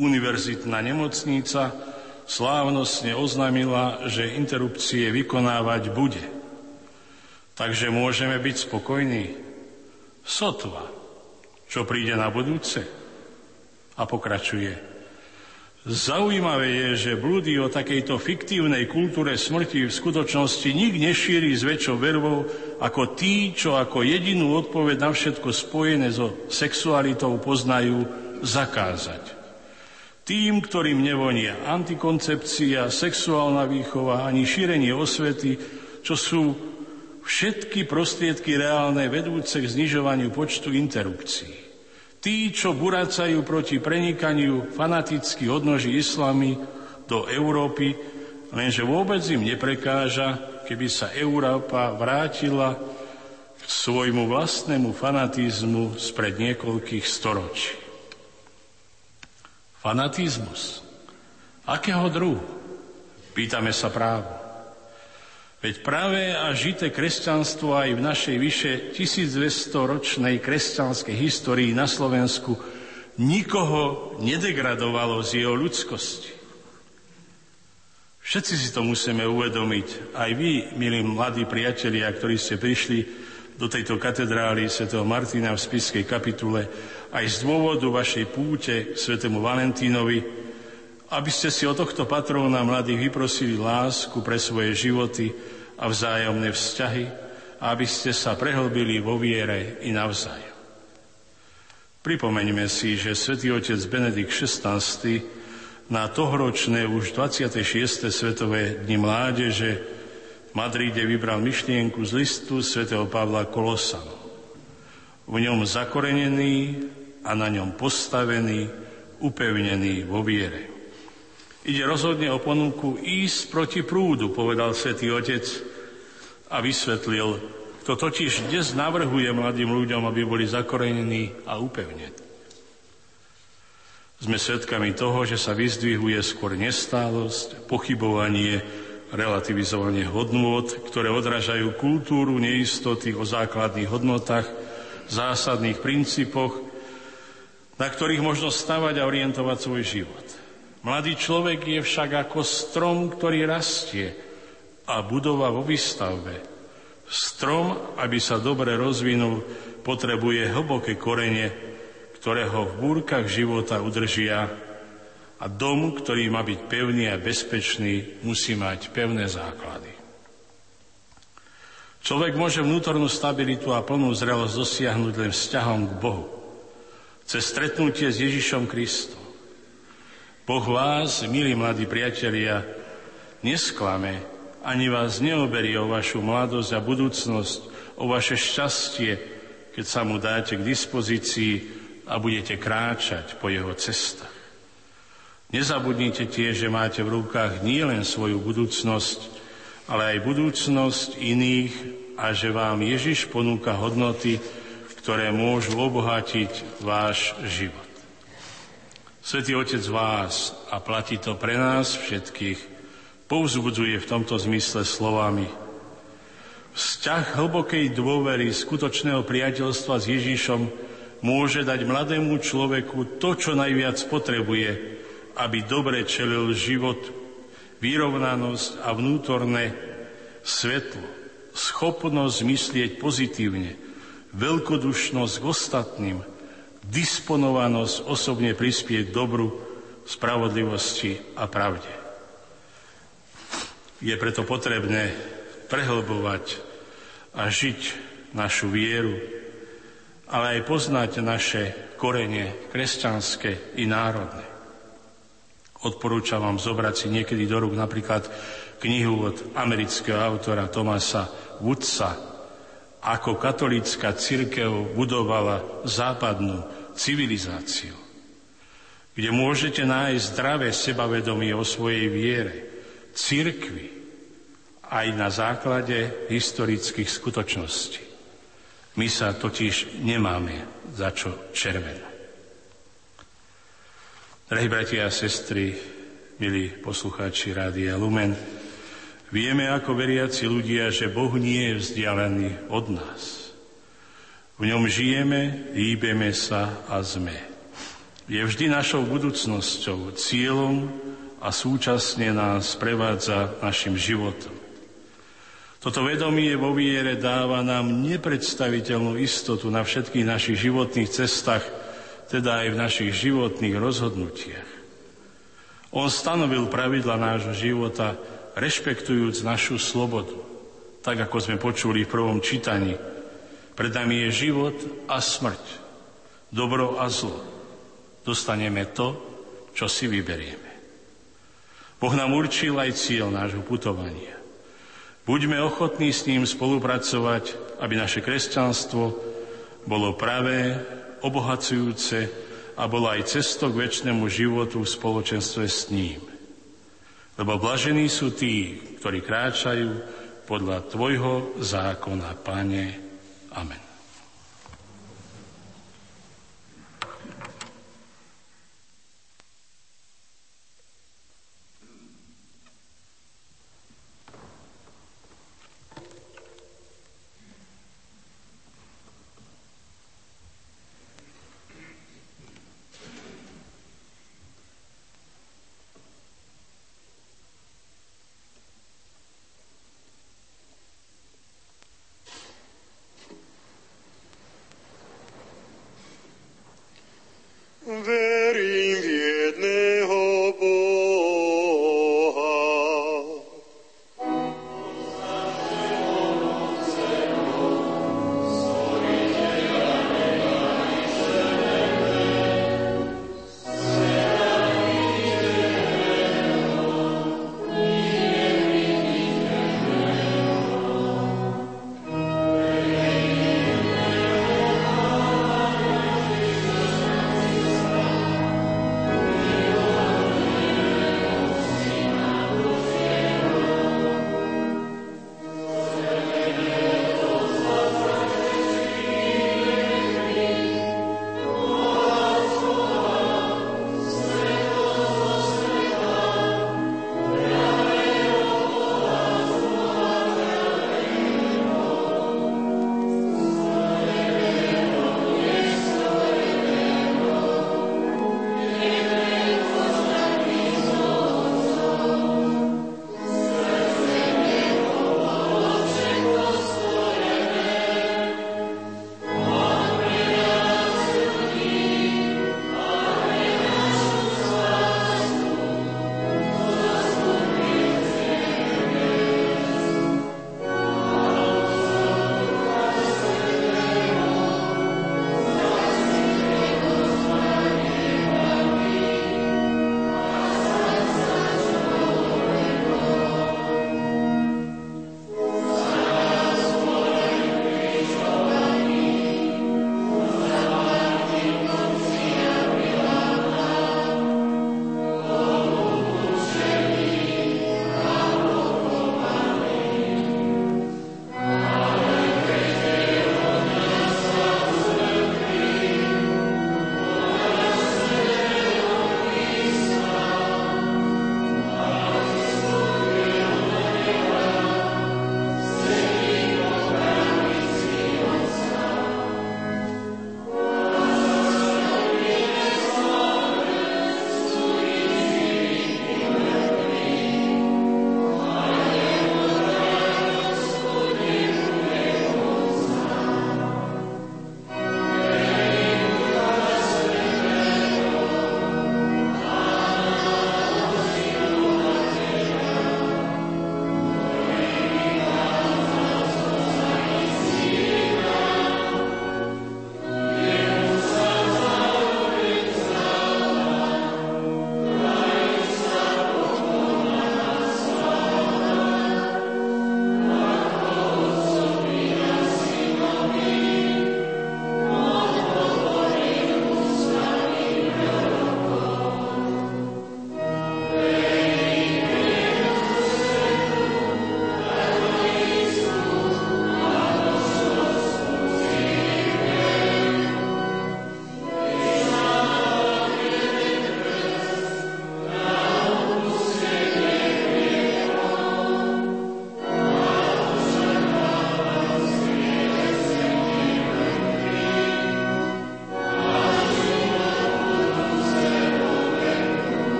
univerzitná nemocnica slávnostne oznámila, že interrupcie vykonávať bude. Takže môžeme byť spokojní. Sotva, čo príde na budúce. A pokračuje. Zaujímavé je, že blúdy o takejto fiktívnej kultúre smrti v skutočnosti nik nešíri s väčšou vervou ako tí, čo ako jedinú odpoveď na všetko spojené so sexualitou poznajú zakázať Tým, ktorým nevonia antikoncepcia, sexuálna výchova ani šírenie osvety, čo sú všetky prostriedky reálne vedúce k znižovaniu počtu interrupcií. Tí, čo buracajú proti prenikaniu fanatických odnoží islamy do Európy, lenže vôbec im neprekáža, keby sa Európa vrátila k svojmu vlastnému fanatizmu spred niekoľkých storočí. Fanatizmus. Akého druhu? Pýtame sa právo. Veď práve a žité kresťanstvo aj v našej vyše 1200-ročnej kresťanskej histórii na Slovensku nikoho nedegradovalo z jeho ľudskosti. Všetci si to musíme uvedomiť. Aj vy, milí mladí priatelia, ktorí ste prišli do tejto katedrály Sv. Martina v spiskej kapitule, aj z dôvodu vašej púte k svetému Valentínovi, aby ste si od tohto patróna mladých vyprosili lásku pre svoje životy a vzájomné vzťahy a aby ste sa prehlbili vo viere i navzájom. Pripomeňme si, že svätý otec Benedikt XVI na tohoročné už 26. Svetové dni mládeže v Madride vybral myšlienku z listu svätého Pavla Kolosanov. V ňom zakorenený a na ňom postavený, upevnený vo viere. Ide rozhodne o ponuku ísť proti prúdu, povedal svätý Otec a vysvetlil, kto totiž dnes navrhuje mladým ľuďom, aby boli zakorenení a upevnení. Sme svedkami toho, že sa vyzdvihuje skôr nestálosť, pochybovanie, relativizovanie hodnôt, ktoré odrážajú kultúru neistoty o základných hodnotách, zásadných princípoch, na ktorých možno stavať a orientovať svoj život. Mladý človek je však ako strom, ktorý rastie a budova vo výstavbe. Strom, aby sa dobre rozvinul, potrebuje hlboké korene, ktoré ho v búrkach života udržia a dom, ktorý má byť pevný a bezpečný, musí mať pevné základy. Človek môže vnútornú stabilitu a plnú zrelosť dosiahnuť len vzťahom k Bohu cez stretnutie s Ježišom Kristom. Boh vás, milí mladí priatelia, nesklame, ani vás neoberie o vašu mladosť a budúcnosť, o vaše šťastie, keď sa mu dáte k dispozícii a budete kráčať po jeho cestách. Nezabudnite tiež, že máte v rukách nielen svoju budúcnosť, ale aj budúcnosť iných a že vám Ježiš ponúka hodnoty, ktoré môžu obohatiť váš život. Svetý Otec vás, a platí to pre nás všetkých, povzbudzuje v tomto zmysle slovami. Vzťah hlbokej dôvery, skutočného priateľstva s Ježišom môže dať mladému človeku to, čo najviac potrebuje, aby dobre čelil život, vyrovnanosť a vnútorné svetlo, schopnosť myslieť pozitívne, veľkodušnosť k ostatným, disponovanosť osobne prispieť dobru, spravodlivosti a pravde. Je preto potrebné prehlbovať a žiť našu vieru, ale aj poznať naše korene kresťanské i národné. Odporúčam vám zobrať si niekedy do rúk napríklad knihu od amerického autora Tomasa Woodsa ako katolícka církev budovala západnú civilizáciu, kde môžete nájsť zdravé sebavedomie o svojej viere, církvi, aj na základe historických skutočností. My sa totiž nemáme za čo červenať. Drahí bratia a sestry, milí poslucháči Rádia Lumen, Vieme ako veriaci ľudia, že Boh nie je vzdialený od nás. V ňom žijeme, hýbeme sa a sme. Je vždy našou budúcnosťou, cieľom a súčasne nás prevádza našim životom. Toto vedomie vo viere dáva nám nepredstaviteľnú istotu na všetkých našich životných cestách, teda aj v našich životných rozhodnutiach. On stanovil pravidla nášho života, rešpektujúc našu slobodu. Tak ako sme počuli v prvom čítaní, pred nami je život a smrť, dobro a zlo. Dostaneme to, čo si vyberieme. Boh nám určil aj cieľ nášho putovania. Buďme ochotní s ním spolupracovať, aby naše kresťanstvo bolo pravé, obohacujúce a bolo aj cestou k väčšnému životu v spoločenstve s ním. Lebo blažení sú tí, ktorí kráčajú podľa Tvojho zákona, Pane. Amen.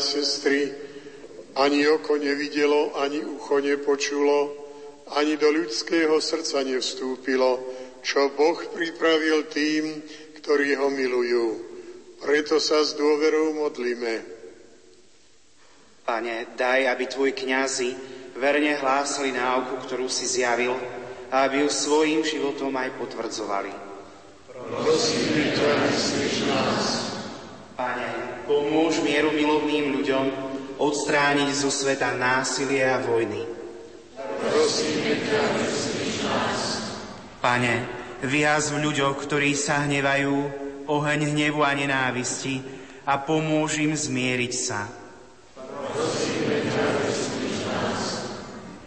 Sestry, ani oko nevidelo, ani ucho nepočulo, ani do ľudského srdca nevstúpilo, čo Boh pripravil tým, ktorí ho milujú. Preto sa s dôverou modlíme. Pane, daj, aby Tvoji kňazi verne hlásali náuku, ktorú si zjavil, a aby ju svojim životom aj potvrdzovali. Odstrániť zo sveta násilie a vojny. Prosíme ťa, nás. Pane, viaz v ľuďoch, ktorí sa hnevajú, oheň hnevu a nenávisti a pomôž im zmieriť sa.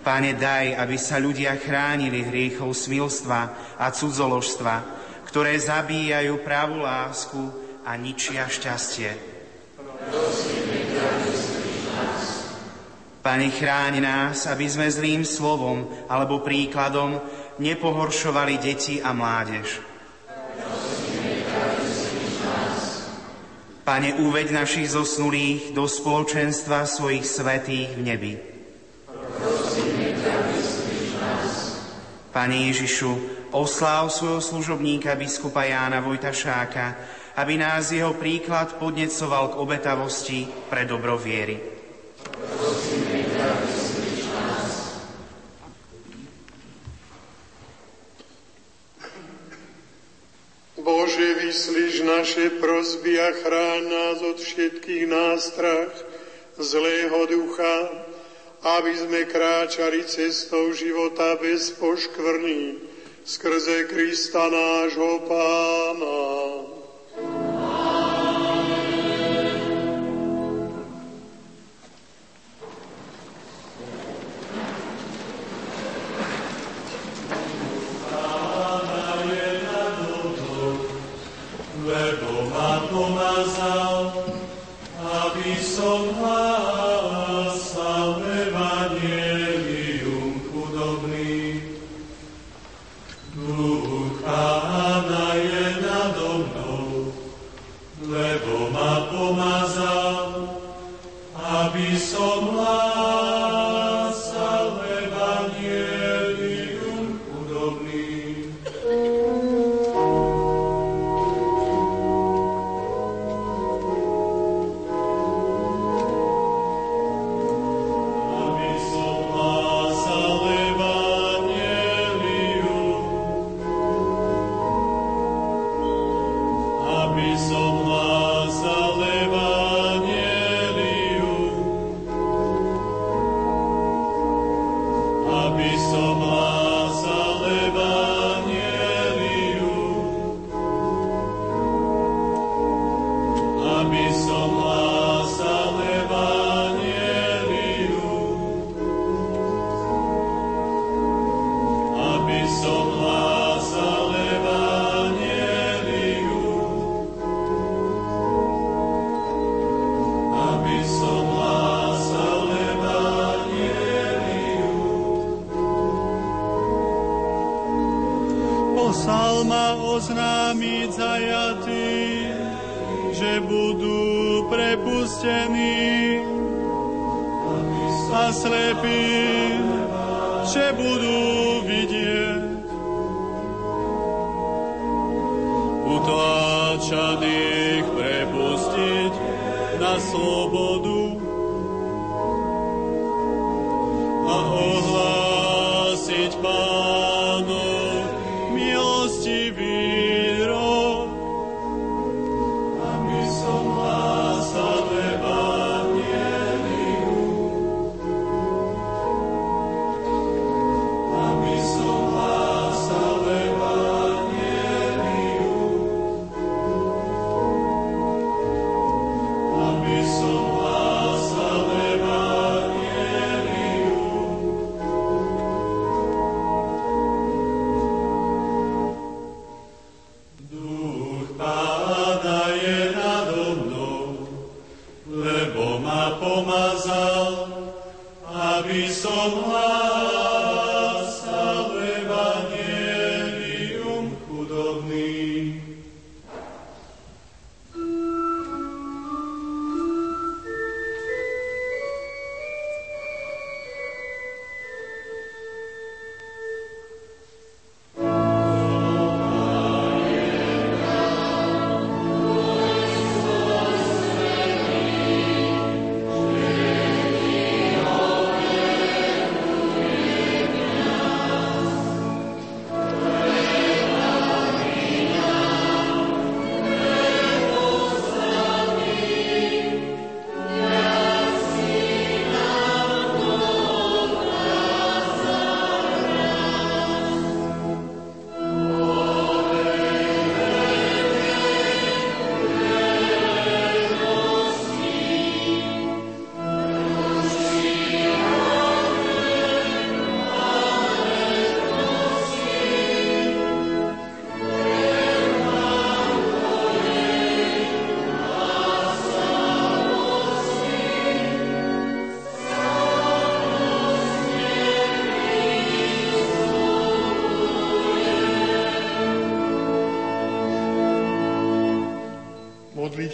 Pane, daj, aby sa ľudia chránili hriechov smilstva a cudzoložstva, ktoré zabíjajú pravú lásku a ničia šťastie. Pane, chráň nás, aby sme zlým slovom alebo príkladom nepohoršovali deti a mládež. Pane, uveď našich zosnulých do spoločenstva svojich svetých v nebi. Pane Ježišu, osláv svojho služobníka biskupa Jána Vojtašáka, aby nás jeho príklad podnecoval k obetavosti pre dobro viery. Bože, vyslíš naše prosby a chráň nás od všetkých nástrach zlého ducha, aby sme kráčali cestou života bez poškvrný skrze Krista nášho Pána.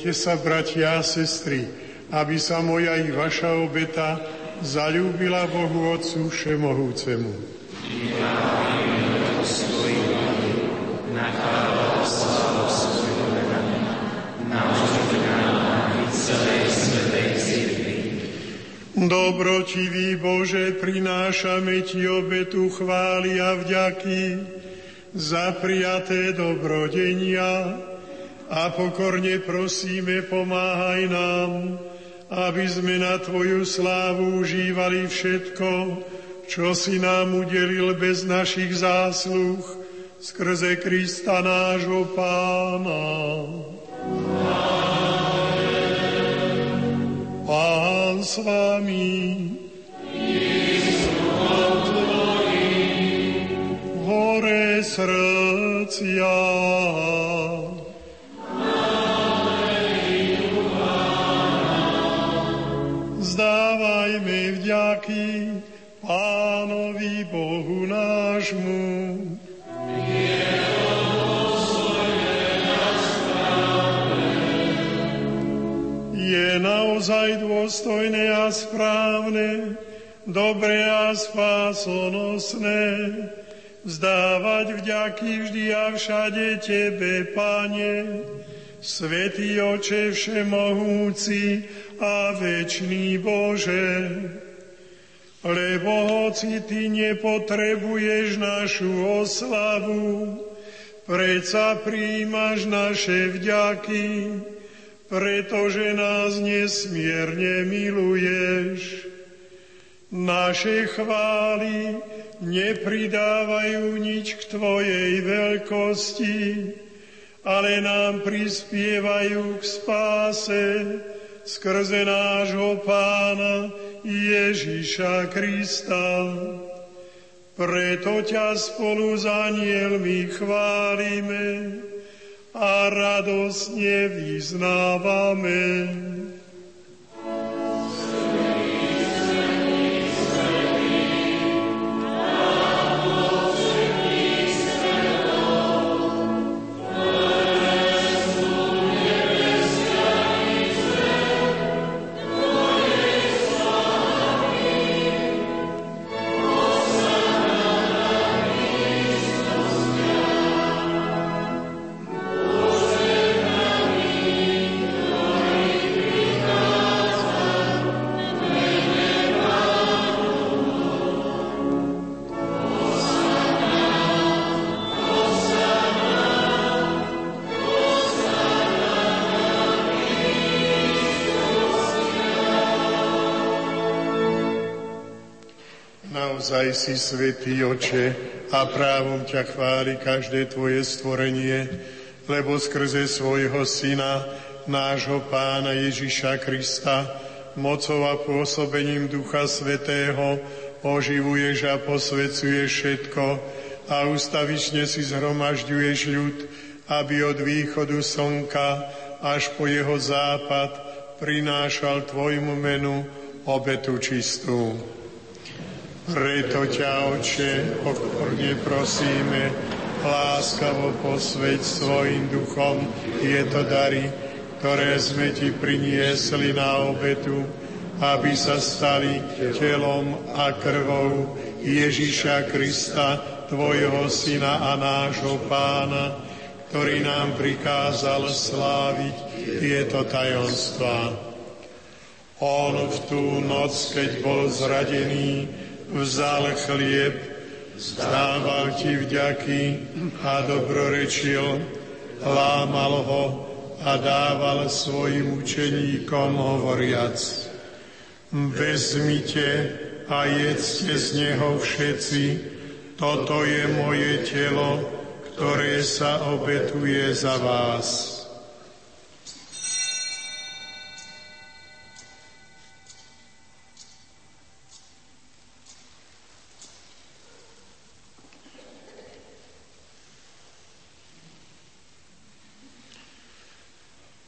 Modlite sa, bratia a sestry, aby sa moja i vaša obeta zalúbila Bohu Otcu Všemohúcemu. Dobrotivý Bože, prinášame Ti obetu chvály a vďaky za prijaté dobrodenia a pokorne prosíme, pomáhaj nám, aby sme na Tvoju slávu užívali všetko, čo si nám udelil bez našich zásluh skrze Krista nášho Pána. Pán s vami. Hore srdcia. Nášmu. Je naozaj dôstojné a správne, dobré a spásonosné, vzdávať vďaky vždy a všade Tebe, Pane, Svetý Oče Všemohúci a Večný Bože, lebo hoci Ty nepotrebuješ našu oslavu, predsa príjmaš naše vďaky, pretože nás nesmierne miluješ. Naše chvály nepridávajú nič k Tvojej veľkosti, ale nám prispievajú k spáse skrze nášho Pána Ježiša Krista. Preto ťa spolu s anielmi chválime, a radosne vyznávame. Naozaj si svetý oče a právom ťa chváli každé tvoje stvorenie, lebo skrze svojho syna, nášho pána Ježiša Krista, mocou a pôsobením Ducha Svetého oživuješ a posvecuješ všetko a ustavične si zhromažďuješ ľud, aby od východu slnka až po jeho západ prinášal tvojmu menu obetu čistú. Preto ťa, Oče, pokorne prosíme, láskavo posveď svojim duchom tieto dary, ktoré sme ti priniesli na obetu, aby sa stali telom a krvou Ježiša Krista, Tvojho Syna a nášho Pána, ktorý nám prikázal sláviť tieto tajomstvá. On v tú noc, keď bol zradený, vzal chlieb, zdával ti vďaky a dobrorečil, lámal ho a dával svojim učeníkom hovoriac. Vezmite a jedzte z neho všetci, toto je moje telo, ktoré sa obetuje za vás.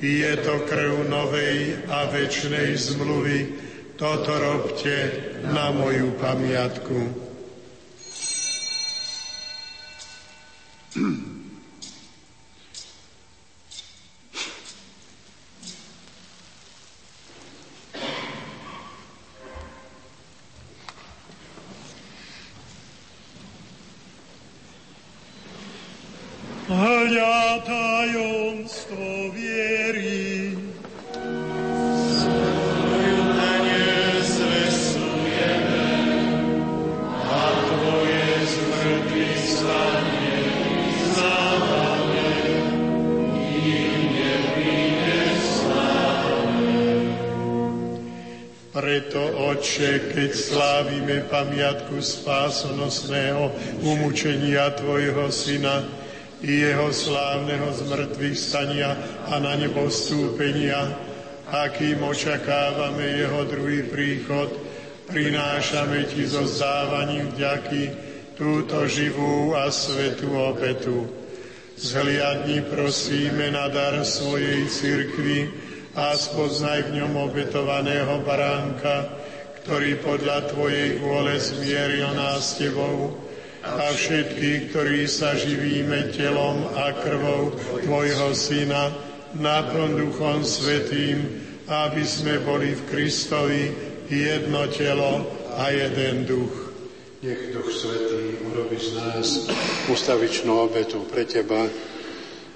Je to krv novej a večnej zmluvy, toto robte na moju pamiatku. Keď slávime pamiatku spásonosného umúčenia Tvojho Syna i jeho slávneho zmrtvých stania a na nebo vstúpenia, akým očakávame jeho druhý príchod, prinášame Ti so zdávaním vďaky túto živú a svetú obetu. Zhliadni prosíme na dar svojej cirkvi a spoznaj v ňom obetovaného baránka, ktorý podľa Tvojej vôle zmieril nás s Tebou a všetkých, ktorí sa živíme telom a krvou Tvojho Syna, naplň Duchom Svetým, aby sme boli v Kristovi jedno telo a jeden duch. Nech Duch Svetý urobi z nás ustavičnú obetu pre Teba,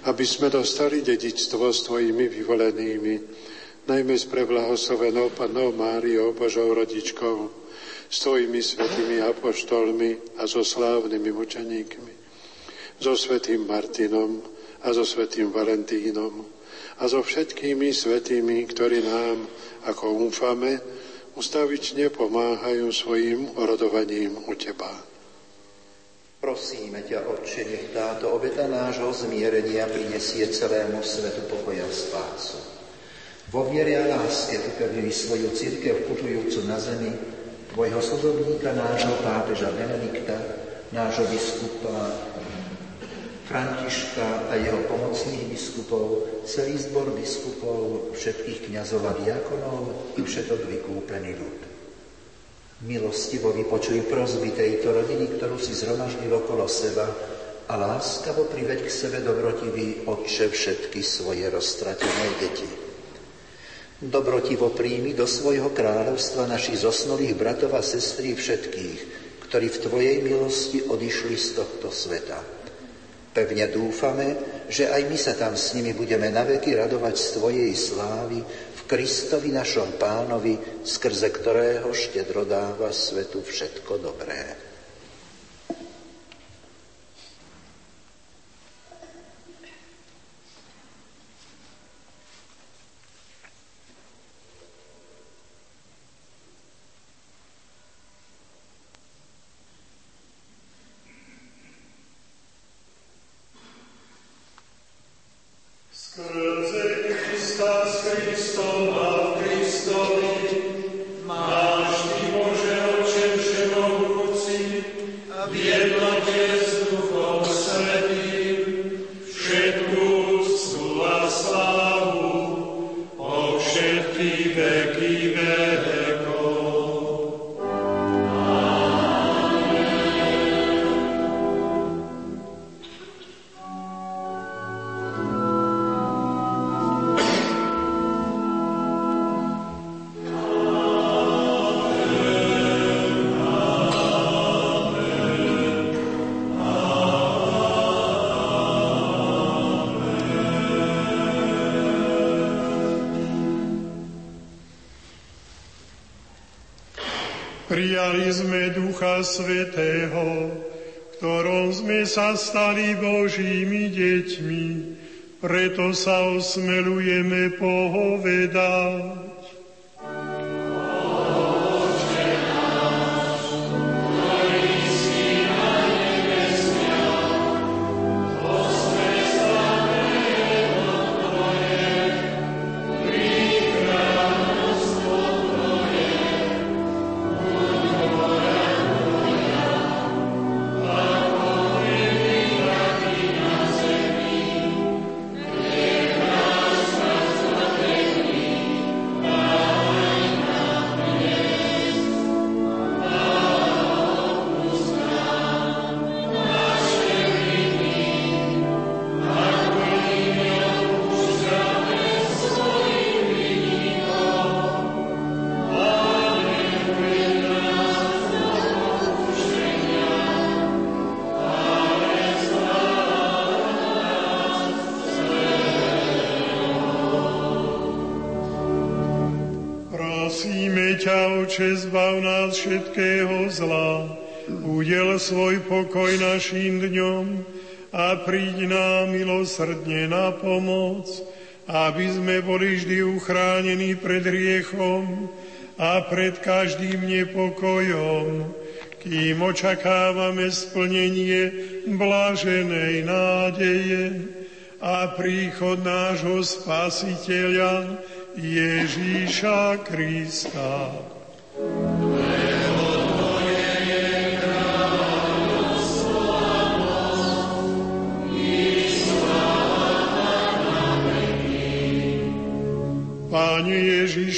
aby sme dostali dedičstvo s Tvojimi vyvolenými, najmä s preblahosovenou Pannou Máriou, Božou rodičkou, s Tvojimi svetými apoštolmi a so slávnymi mučeníkmi, so svetým Martinom a so svetým Valentínom a so všetkými svetými, ktorí nám, ako úfame, ustavične pomáhajú svojim orodovaním u Teba. Prosíme ťa, Otče, nech táto obeta nášho zmierenia prinesie celému svetu pokoja spásu. Vo viere a láske upevnili svoju církev putujúcu na zemi, tvojho služobníka, nášho pápeža Benedikta, nášho biskupa Františka a jeho pomocných biskupov, celý zbor biskupov, všetkých kniazov a diakonov i všetok vykúpený ľud. Milostivo vypočuj prozby tejto rodiny, ktorú si zhromaždil okolo seba a láskavo priveď k sebe dobrotivý Otče všetky svoje roztratené deti. Dobrotivo príjmi do svojho kráľovstva našich zosnulých bratov a sestry všetkých, ktorí v Tvojej milosti odišli z tohto sveta. Pevne dúfame, že aj my sa tam s nimi budeme naveky radovať z Tvojej slávy Kristovi našom pánovi, skrze ktorého štedro dáva svetu všetko dobré. Svetého, ktorom sme sa stali Božími deťmi, preto sa osmelujeme pohovedať. Pokoj našim dňom a príď nám milosrdne na pomoc, aby sme boli vždy uchránení pred hriechom a pred každým nepokojom, kým očakávame splnenie bláženej nádeje a príchod nášho Spasiteľa Ježíša Krista.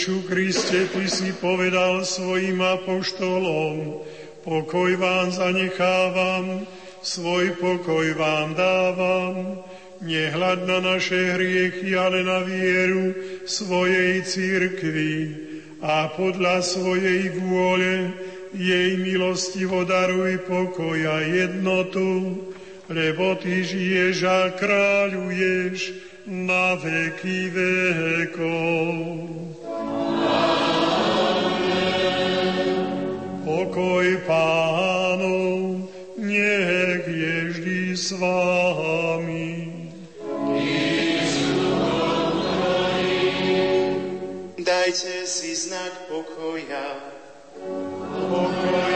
Ježišu Kriste, Ty si povedal svojim apoštolom, Pokoj vám zanechávam, svoj pokoj vám dávam, nehľad na naše hriechy, ale na vieru svojej církvy a podľa svojej vôle jej milostivo daruj pokoj a jednotu, lebo Ty žiješ a kráľuješ na veky vekov. Pokoj pánov, nech je vždy s vami. Dajte si znak pokoja. Pokoja,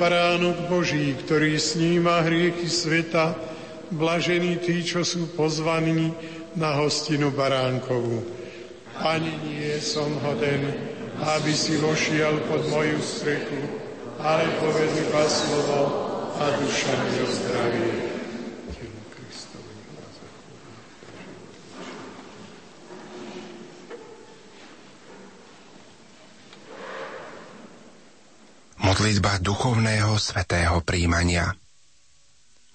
baránok Boží, ktorý sníma hriechy sveta, blažení tí, čo sú pozvaní na hostinu baránkovú. Ani nie som hoden, aby si vošiel pod moju strechu, ale povedz iba slovo a duša mi ozdravie. Modlitba duchovného svetého príjmania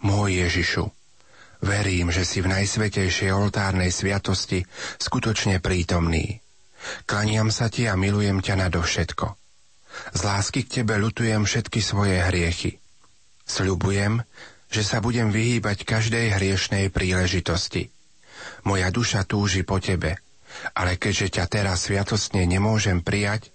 Môj Ježišu, verím, že si v najsvetejšej oltárnej sviatosti skutočne prítomný. Klaniam sa ti a milujem ťa nadovšetko. Z lásky k tebe lutujem všetky svoje hriechy. Sľubujem, že sa budem vyhýbať každej hriešnej príležitosti. Moja duša túži po tebe, ale keďže ťa teraz sviatostne nemôžem prijať,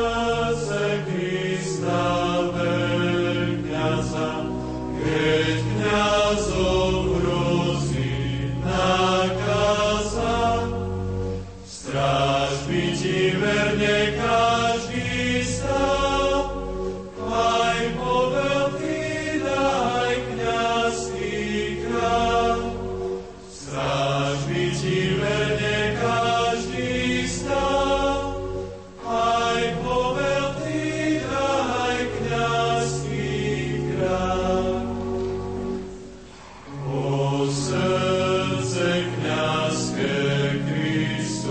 Krista.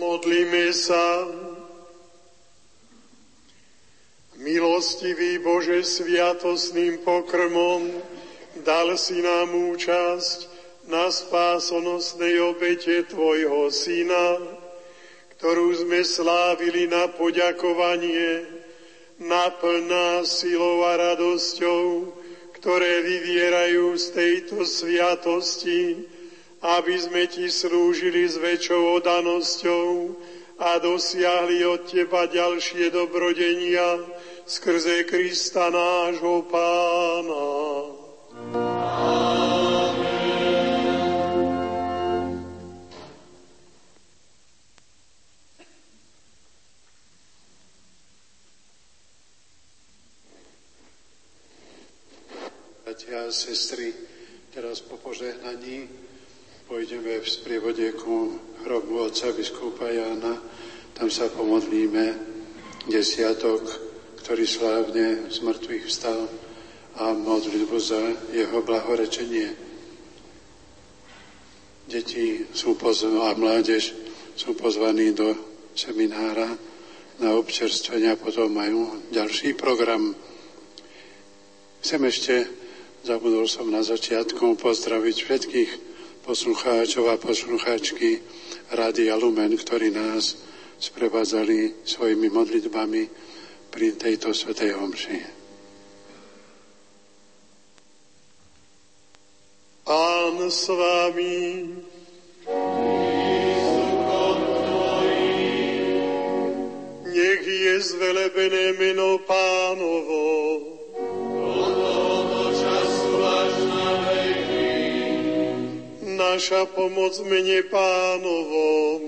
Modlíme sa. Milostivý Bože, sviatosným pokrmom dal si nám účasť na spásonosnej obete Tvojho Syna, ktorú sme slávili na poďakovanie, naplná silou a radosťou, ktoré vyvierajú z tejto sviatosti, aby sme Ti slúžili s väčšou odanosťou a dosiahli od Teba ďalšie dobrodenia, skrze Krista nášho Pána. Bratia a sestry, teraz po požehnaní pôjdeme v sprievode ku hrobu otca biskupa Jána. Tam sa pomodlíme desiatok ktorý slávne z mŕtvych vstal a modlitbu za jeho blahorečenie. Deti sú pozvaní a mládež sú pozvaní do seminára na občerstvenia, potom majú ďalší program. Chcem ešte, zabudol som na začiatku, pozdraviť všetkých poslucháčov a poslucháčky Rádia Lumen, ktorí nás sprevádzali svojimi modlitbami pri tejto svetej omši. Pán s vami. Nech je zvelebené meno pánovo. Naša pomoc mene pánovom.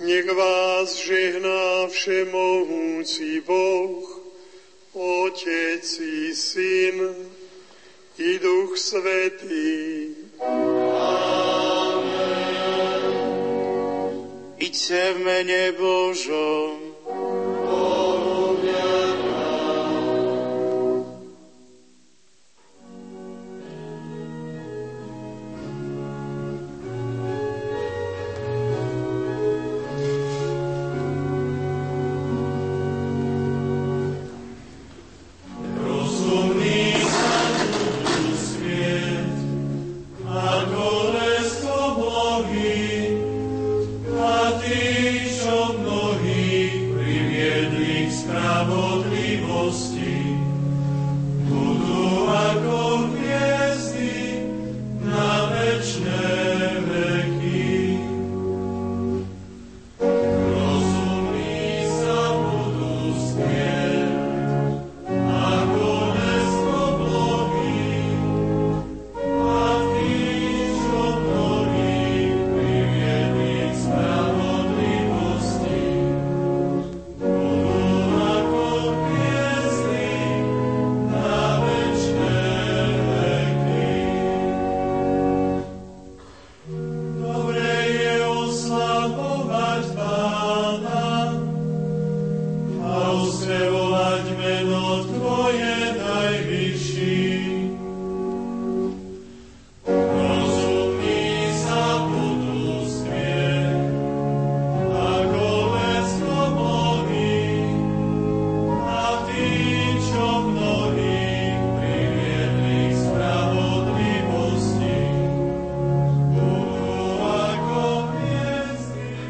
Nech vás žehná všemohúci Boh, Otec i Syn i Duch Svetý. Amen. Iďte v mene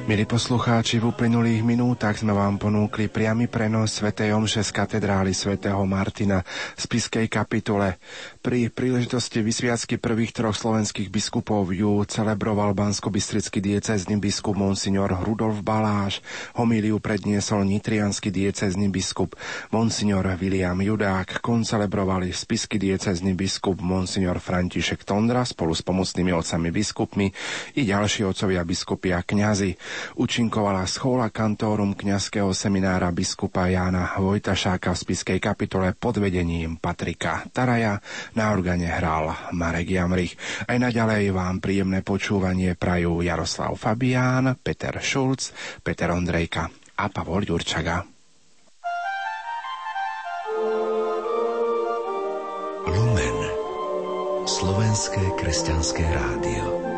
Božom. poslucháči, v uplynulých minútach sme vám ponúkli priamy prenos Sv. Omše z katedrály svätého Martina v Spiskej kapitule. Pri príležitosti vysviacky prvých troch slovenských biskupov ju celebroval bansko-bystrický diecezný biskup Monsignor Rudolf Baláš. Homíliu predniesol nitrianský diecezný biskup Monsignor William Judák. Koncelebrovali spisky diecezný biskup Monsignor František Tondra spolu s pomocnými otcami biskupmi i ďalší otcovia biskupy a kňazi účinkovala schola kantórum kňazského seminára biskupa Jána Vojtašáka v spiskej kapitole pod vedením Patrika Taraja. Na organe hral Marek Jamrich. Aj naďalej vám príjemné počúvanie prajú Jaroslav Fabián, Peter Šulc, Peter Ondrejka a Pavol Ďurčaga. Lumen Slovenské kresťanské rádio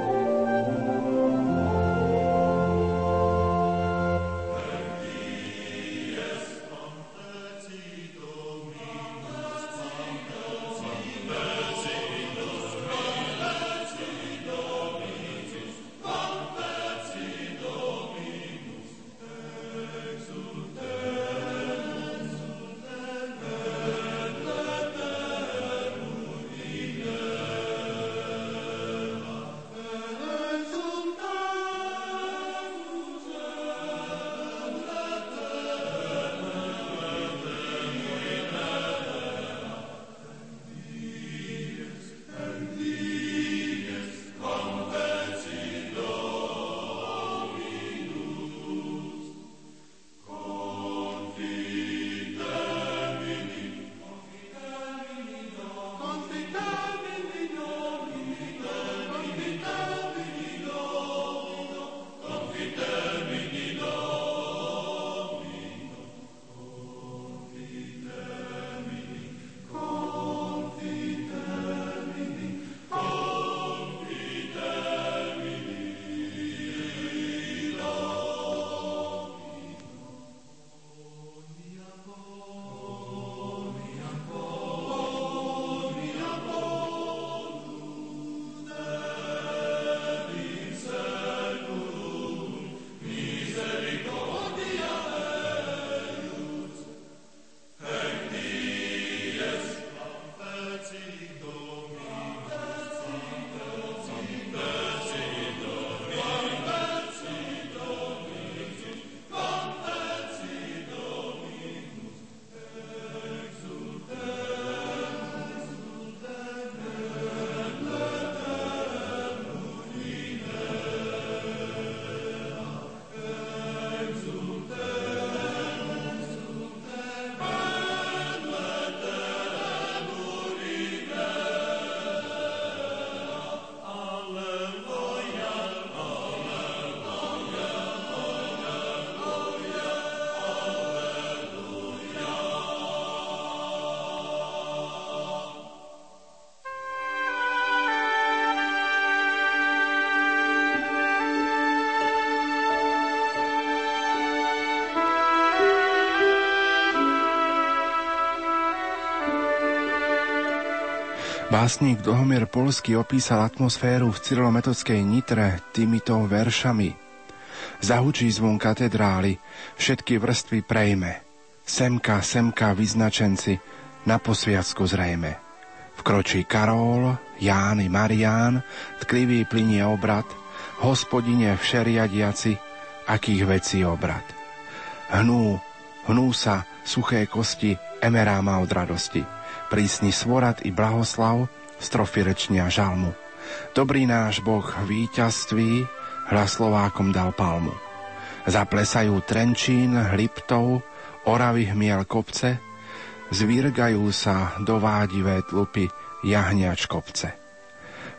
Básnik Dlhomir Polský opísal atmosféru v Cyrilometodskej Nitre týmito veršami. Zahučí zvon katedrály, všetky vrstvy prejme. Semka, semka, vyznačenci, na posviacku zrejme. Vkročí Karol, Ján i Marián, tklivý plinie obrad, hospodine všeriadiaci, akých vecí obrad. Hnú, hnú sa suché kosti, emeráma od radosti prísny svorad i blahoslav, strofy rečnia žalmu. Dobrý náš Boh víťazství, hlas Slovákom dal palmu. Zaplesajú Trenčín, Liptov, Oravy hmiel kopce, zvírgajú sa do vádivé tlupy jahňač kopce.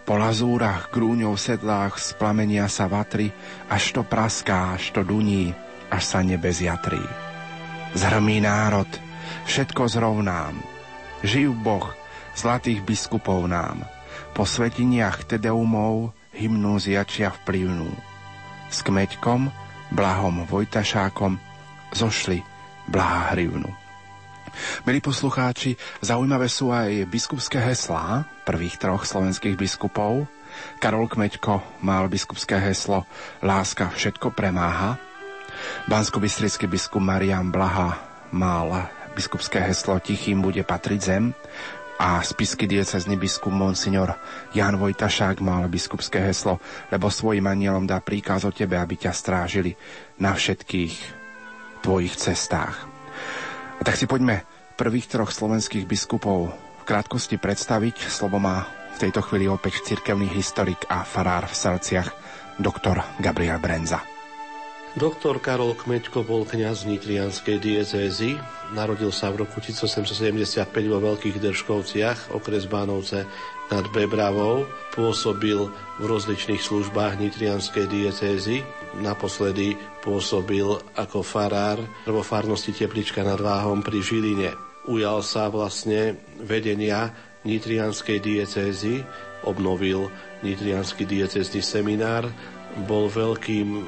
Po lazúrach, grúňov sedlách splamenia sa vatry, až to praská, až to duní, až sa nebe zjatrí. Zhrmí národ, všetko zrovnám, Živ Boh, zlatých biskupov nám, po svetiniach Tedeumov hymnu zjačia vplyvnú. S kmeďkom, blahom Vojtašákom zošli blahá hrivnu. Milí poslucháči, zaujímavé sú aj biskupské heslá prvých troch slovenských biskupov. Karol Kmeďko mal biskupské heslo Láska všetko premáha. bansko biskup Marian Blaha mal biskupské heslo Tichým bude patriť zem a spisky diecezny biskup Monsignor Jan Vojtašák mal biskupské heslo, lebo svojim anielom dá príkaz o tebe, aby ťa strážili na všetkých tvojich cestách. A tak si poďme prvých troch slovenských biskupov v krátkosti predstaviť. Slovo má v tejto chvíli opäť cirkevný historik a farár v Selciach, doktor Gabriel Brenza. Doktor Karol Kmeďko bol kňaz Nitrianskej diecézy. Narodil sa v roku 1875 vo Veľkých Držkovciach, okres Bánovce nad Bebravou. Pôsobil v rozličných službách Nitrianskej diecézy. Naposledy pôsobil ako farár vo farnosti Teplička nad Váhom pri Žiline. Ujal sa vlastne vedenia Nitrianskej diecézy, obnovil Nitrianský diecézny seminár, bol veľkým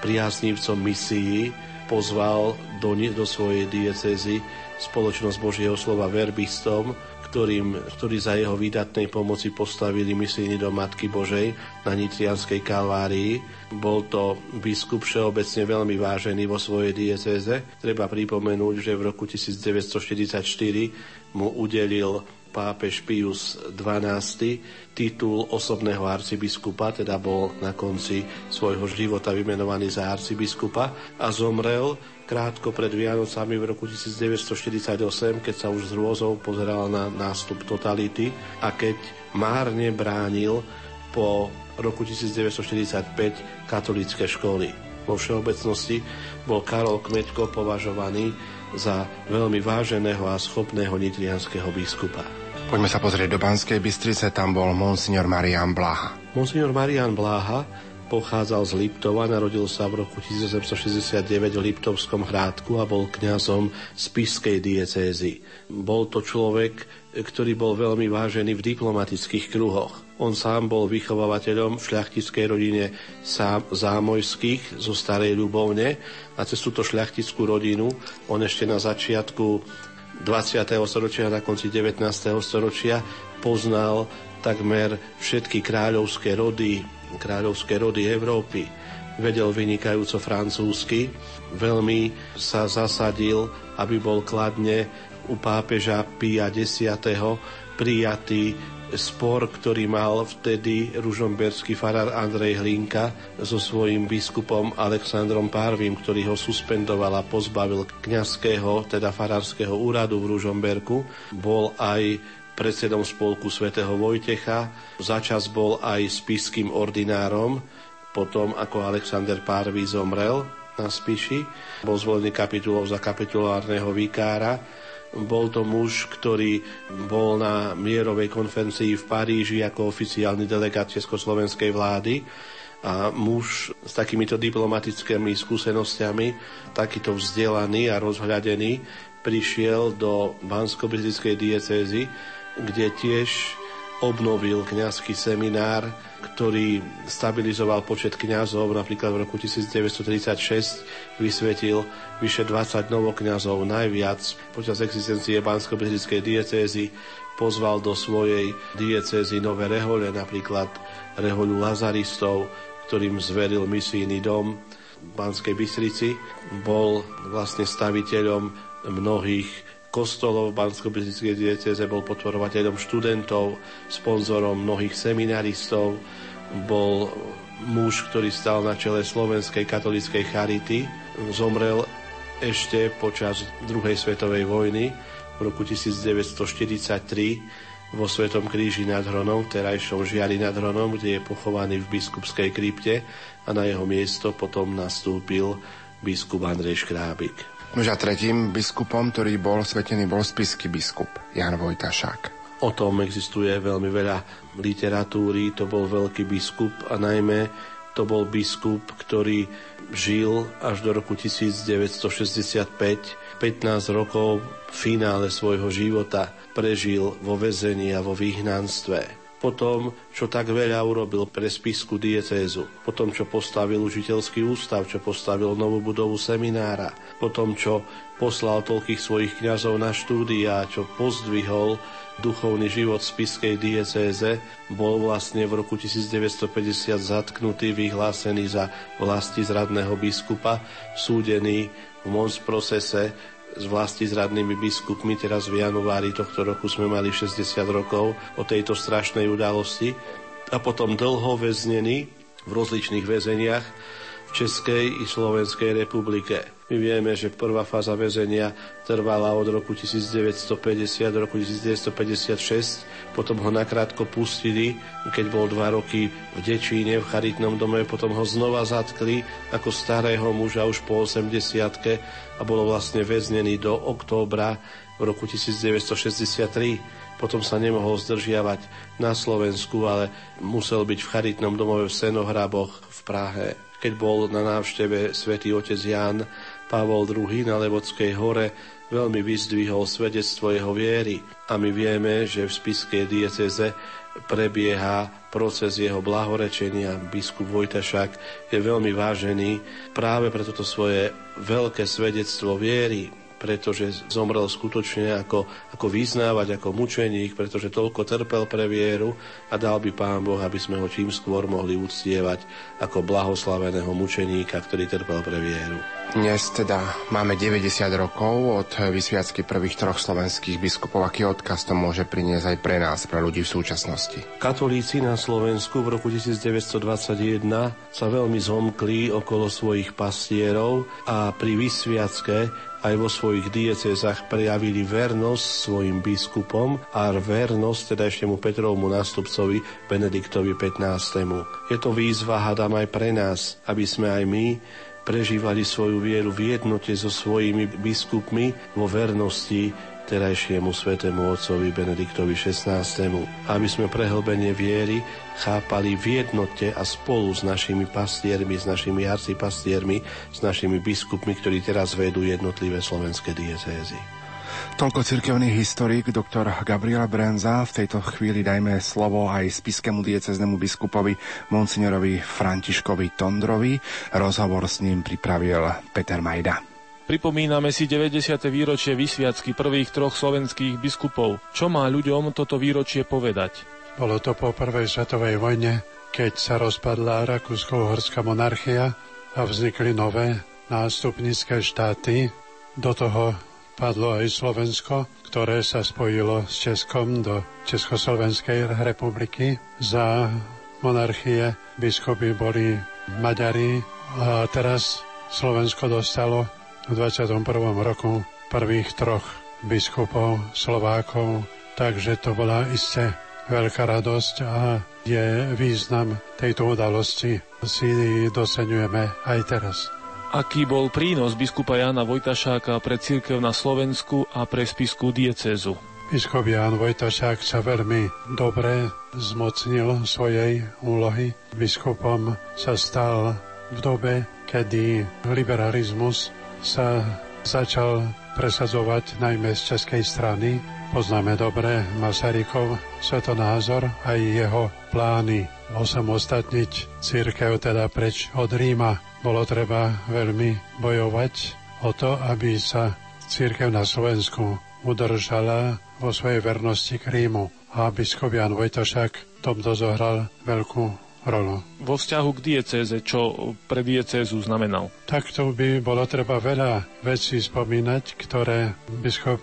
priaznivcom misií, pozval do, do svojej diecezy spoločnosť Božieho slova verbistom, ktorým, ktorí za jeho výdatnej pomoci postavili misijný do Matky Božej na Nitrianskej kalvárii. Bol to biskup všeobecne veľmi vážený vo svojej diecéze. Treba pripomenúť, že v roku 1944 mu udelil pápež Pius XII titul osobného arcibiskupa, teda bol na konci svojho života vymenovaný za arcibiskupa a zomrel krátko pred Vianocami v roku 1948, keď sa už z rôzov pozeral na nástup totality a keď márne bránil po roku 1945 katolické školy. Vo všeobecnosti bol Karol Kmeďko považovaný za veľmi váženého a schopného nitrianského biskupa. Poďme sa pozrieť do Banskej Bystrice, tam bol monsignor Marian Blaha. Monsignor Marian Blaha pochádzal z Liptova, narodil sa v roku 1869 v Liptovskom hrádku a bol kňazom z Piskej diecézy. Bol to človek, ktorý bol veľmi vážený v diplomatických kruhoch. On sám bol vychovávateľom v šľachtickej rodine Zámojských zo Starej Ľubovne a cez túto šľachtickú rodinu on ešte na začiatku 20. storočia na konci 19. storočia poznal takmer všetky kráľovské rody, kráľovské rody Európy. Vedel vynikajúco francúzsky, veľmi sa zasadil, aby bol kladne u pápeža Pia X. prijatý spor, ktorý mal vtedy ružomberský farár Andrej Hlinka so svojím biskupom Alexandrom Párvim, ktorý ho suspendoval a pozbavil kňazského, teda farárskeho úradu v Ružomberku. Bol aj predsedom spolku svätého Vojtecha, začas bol aj spiským ordinárom, potom ako Alexander Párvy zomrel na Spiši, bol zvolený kapitulou za kapitulárneho vikára bol to muž, ktorý bol na mierovej konferencii v Paríži ako oficiálny delegát Československej vlády. A muž s takýmito diplomatickými skúsenostiami, takýto vzdelaný a rozhľadený, prišiel do bansko diecézy, kde tiež obnovil kňazský seminár, ktorý stabilizoval počet kňazov. Napríklad v roku 1936 vysvetil vyše 20 novokňazov, najviac počas existencie bansko diecézy pozval do svojej diecézy nové rehole, napríklad rehoľu lazaristov, ktorým zveril misijný dom v Banskej Bystrici. Bol vlastne staviteľom mnohých kostolov v bansko dieceze, bol podporovateľom študentov, sponzorom mnohých seminaristov, bol muž, ktorý stal na čele Slovenskej katolíckej charity. Zomrel ešte počas druhej svetovej vojny v roku 1943 vo Svetom kríži nad Hronom, terajšom Žiari nad Hronom, kde je pochovaný v biskupskej krypte a na jeho miesto potom nastúpil biskup Andrej Škrábik. Nož a tretím biskupom, ktorý bol svetený, bol spisky biskup Jan Vojtašák. O tom existuje veľmi veľa literatúry, to bol veľký biskup a najmä to bol biskup, ktorý žil až do roku 1965, 15 rokov v finále svojho života prežil vo vezení a vo vyhnanstve po tom, čo tak veľa urobil pre spisku diecézu, po tom, čo postavil učiteľský ústav, čo postavil novú budovu seminára, po tom, čo poslal toľkých svojich kňazov na štúdia, čo pozdvihol duchovný život spiskej diecéze, bol vlastne v roku 1950 zatknutý, vyhlásený za vlasti zradného biskupa, súdený v Mons procese s vlasti zradnými biskupmi. Teraz v januári tohto roku sme mali 60 rokov o tejto strašnej udalosti. A potom dlho väznený v rozličných väzeniach Českej i Slovenskej republike. My vieme, že prvá fáza väzenia trvala od roku 1950 do roku 1956, potom ho nakrátko pustili, keď bol dva roky v Dečíne, v charitnom dome, potom ho znova zatkli ako starého muža už po 80 a bolo vlastne väznený do októbra v roku 1963 potom sa nemohol zdržiavať na Slovensku, ale musel byť v charitnom domove v Senohraboch v Prahe. Keď bol na návšteve svätý otec Ján Pavol II na Levodskej hore veľmi vyzdvihol svedectvo jeho viery a my vieme, že v spiskej dieceze prebieha proces jeho blahorečenia. Biskup Vojtašák je veľmi vážený práve pre toto svoje veľké svedectvo viery, pretože zomrel skutočne ako, ako vyznávať, ako mučeník, pretože toľko trpel pre vieru a dal by Pán Boh, aby sme ho čím skôr mohli uctievať ako blahoslaveného mučeníka, ktorý trpel pre vieru. Dnes teda máme 90 rokov od vysviacky prvých troch slovenských biskupov. Aký odkaz to môže priniesť aj pre nás, pre ľudí v súčasnosti? Katolíci na Slovensku v roku 1921 sa veľmi zomkli okolo svojich pastierov a pri vysviacke aj vo svojich diecezách prejavili vernosť svojim biskupom a vernosť teda ešte mu Petrovmu nástupcovi Benediktovi 15. Je to výzva, hadám aj pre nás, aby sme aj my prežívali svoju vieru v jednote so svojimi biskupmi vo vernosti terajšiemu svetému otcovi Benediktovi XVI. Aby sme prehlbenie viery chápali v jednote a spolu s našimi pastiermi, s našimi arcipastiermi, s našimi biskupmi, ktorí teraz vedú jednotlivé slovenské diecézy. Toľko cirkevný historik doktor Gabriel Brenza. V tejto chvíli dajme slovo aj spiskému dieceznému biskupovi monsignorovi Františkovi Tondrovi. Rozhovor s ním pripravil Peter Majda. Pripomíname si 90. výročie vysviacky prvých troch slovenských biskupov. Čo má ľuďom toto výročie povedať? Bolo to po prvej svetovej vojne, keď sa rozpadla Rakúsko-Horská monarchia a vznikli nové nástupnické štáty. Do toho padlo aj Slovensko, ktoré sa spojilo s Českom do Československej republiky. Za monarchie biskupy boli Maďari a teraz Slovensko dostalo v 21. roku prvých troch biskupov Slovákov, takže to bola isté veľká radosť a je význam tejto udalosti si docenujeme aj teraz. Aký bol prínos biskupa Jana Vojtašáka pre církev na Slovensku a pre spisku diecézu? Biskup Jan Vojtašák sa veľmi dobre zmocnil svojej úlohy. Biskupom sa stal v dobe, kedy liberalizmus sa začal presadzovať najmä z českej strany. Poznáme dobre Masarykov svetonázor aj jeho plány osamostatniť církev teda preč od Ríma. Bolo treba veľmi bojovať o to, aby sa církev na Slovensku udržala vo svojej vernosti k Rímu a biskup Jan Vojtašák tomto zohral veľkú rolu. Vo vzťahu k diecéze, čo pre diecézu znamenal? Takto by bolo treba veľa vecí spomínať, ktoré biskup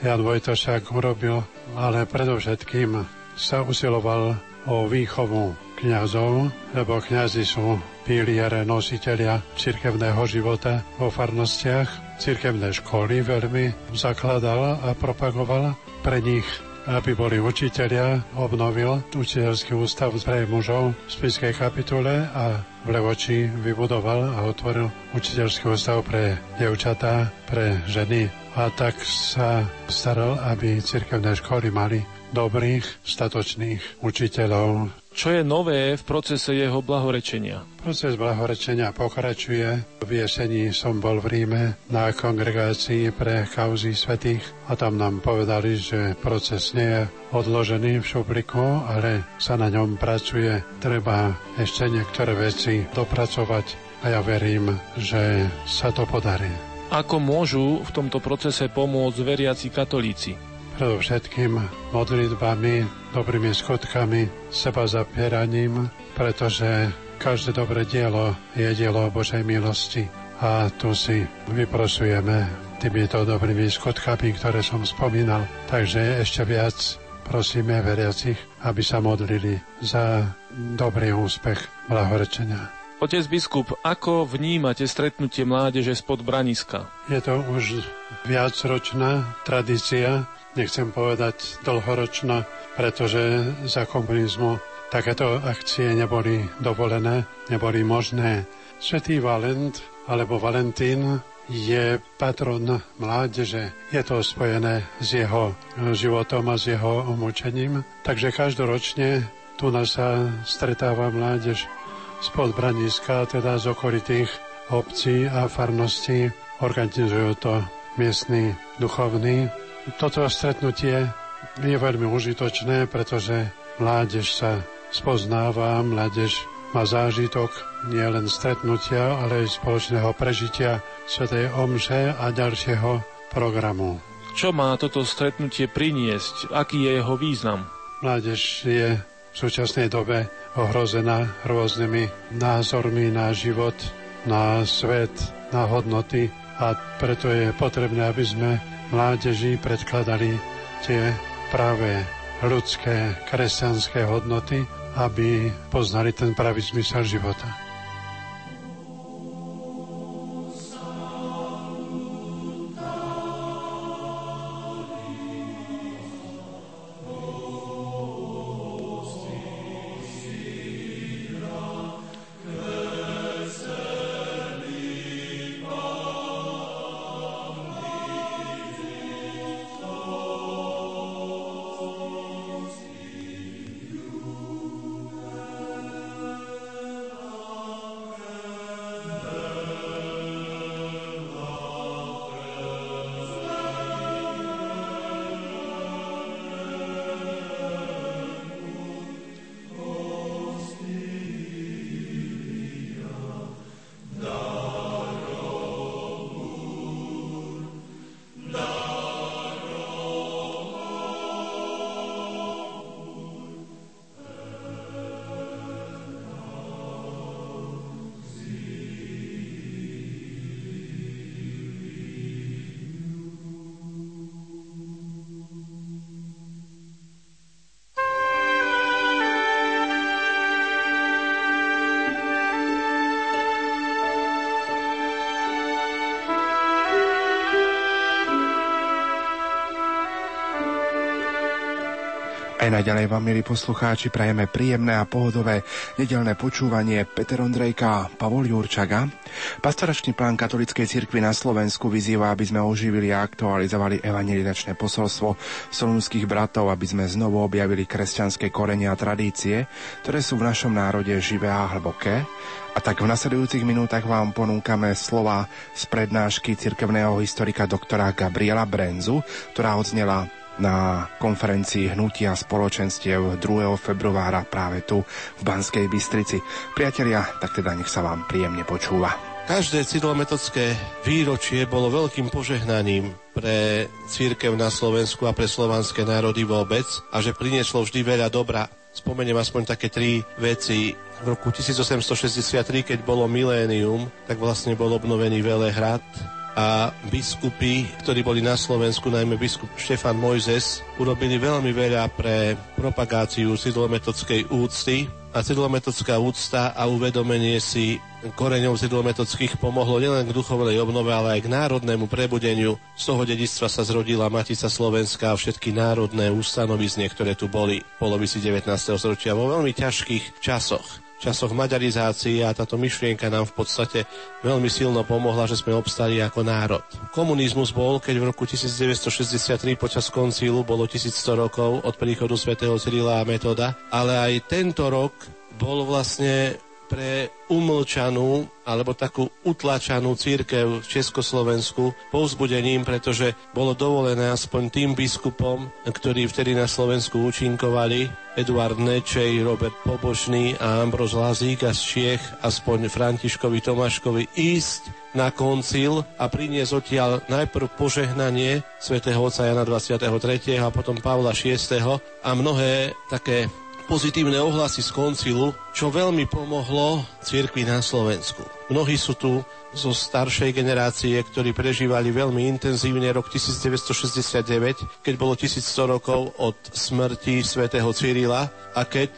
Jan Vojtašák urobil, ale predovšetkým sa usiloval o výchovu kňazov, lebo kňazi sú piliere nositeľia cirkevného života vo farnostiach. Cirkevné školy veľmi zakladal a propagoval pre nich aby boli učitelia, obnovil učiteľský ústav pre mužov v Spiskej kapitule a v Levoči vybudoval a otvoril učiteľský ústav pre devčatá, pre ženy. A tak sa staral, aby cirkevné školy mali dobrých, statočných učiteľov. Čo je nové v procese jeho blahorečenia? Proces blahorečenia pokračuje. V jesení som bol v Ríme na kongregácii pre kauzy svetých a tam nám povedali, že proces nie je odložený v šupliku, ale sa na ňom pracuje. Treba ešte niektoré veci dopracovať a ja verím, že sa to podarí. Ako môžu v tomto procese pomôcť veriaci katolíci? predovšetkým modlitbami, dobrými skutkami, seba zapieraním, pretože každé dobré dielo je dielo Božej milosti a tu si vyprosujeme týmito dobrými skutkami, ktoré som spomínal. Takže ešte viac prosíme veriacich, aby sa modlili za dobrý úspech blahorečenia. Otec biskup, ako vnímate stretnutie mládeže spod Braniska? Je to už viacročná tradícia nechcem povedať dlhoročná, pretože za komunizmu takéto akcie neboli dovolené, neboli možné. Svetý Valent alebo Valentín je patron mládeže. Je to spojené s jeho životom a s jeho umučením. Takže každoročne tu nás sa stretáva mládež spod Braniska, teda z okolitých obcí a farností. Organizujú to miestni duchovní toto stretnutie je veľmi užitočné, pretože mládež sa spoznáva, mládež má zážitok nielen stretnutia, ale aj spoločného prežitia Svetej Omše a ďalšieho programu. Čo má toto stretnutie priniesť? Aký je jeho význam? Mládež je v súčasnej dobe ohrozená rôznymi názormi na život, na svet, na hodnoty a preto je potrebné, aby sme mládeži predkladali tie práve ľudské, kresťanské hodnoty, aby poznali ten pravý zmysel života. Aj naďalej vám, milí poslucháči, prajeme príjemné a pohodové nedelné počúvanie Peter Ondrejka a Pavol Jurčaga. Pastoračný plán katolíckej cirkvi na Slovensku vyzýva, aby sme oživili a aktualizovali evangelizačné posolstvo solunských bratov, aby sme znovu objavili kresťanské korenia a tradície, ktoré sú v našom národe živé a hlboké. A tak v nasledujúcich minútach vám ponúkame slova z prednášky cirkevného historika doktora Gabriela Brenzu, ktorá odznela na konferencii hnutia spoločenstiev 2. februára práve tu v Banskej Bystrici. Priatelia, tak teda nech sa vám príjemne počúva. Každé cyrilometodské výročie bolo veľkým požehnaním pre církev na Slovensku a pre slovanské národy vôbec a že prinieslo vždy veľa dobra. Spomeniem aspoň také tri veci. V roku 1863, keď bolo milénium, tak vlastne bol obnovený Velehrad a biskupy, ktorí boli na Slovensku, najmä biskup Štefan Mojzes, urobili veľmi veľa pre propagáciu cyrilometodskej úcty a cyrilometodská úcta a uvedomenie si koreňov cyrilometodských pomohlo nielen k duchovnej obnove, ale aj k národnému prebudeniu. Z toho dedictva sa zrodila Matica Slovenská a všetky národné ustanovizne, ktoré tu boli v polovici 19. storočia vo veľmi ťažkých časoch časoch maďarizácie a táto myšlienka nám v podstate veľmi silno pomohla, že sme obstali ako národ. Komunizmus bol, keď v roku 1963 počas koncílu bolo 1100 rokov od príchodu svätého Cyrila a Metoda, ale aj tento rok bol vlastne pre umlčanú alebo takú utlačanú církev v Československu povzbudením, pretože bolo dovolené aspoň tým biskupom, ktorí vtedy na Slovensku účinkovali, Eduard Nečej, Robert Pobožný a Ambroz Lazík a z Čiech, aspoň Františkovi Tomáškovi ísť na koncil a priniesť odtiaľ najprv požehnanie svätého otca Jana 23. a potom Pavla 6. a mnohé také pozitívne ohlasy z koncilu, čo veľmi pomohlo cirkvi na Slovensku. Mnohí sú tu zo staršej generácie, ktorí prežívali veľmi intenzívne rok 1969, keď bolo 1100 rokov od smrti svätého Cyrila a keď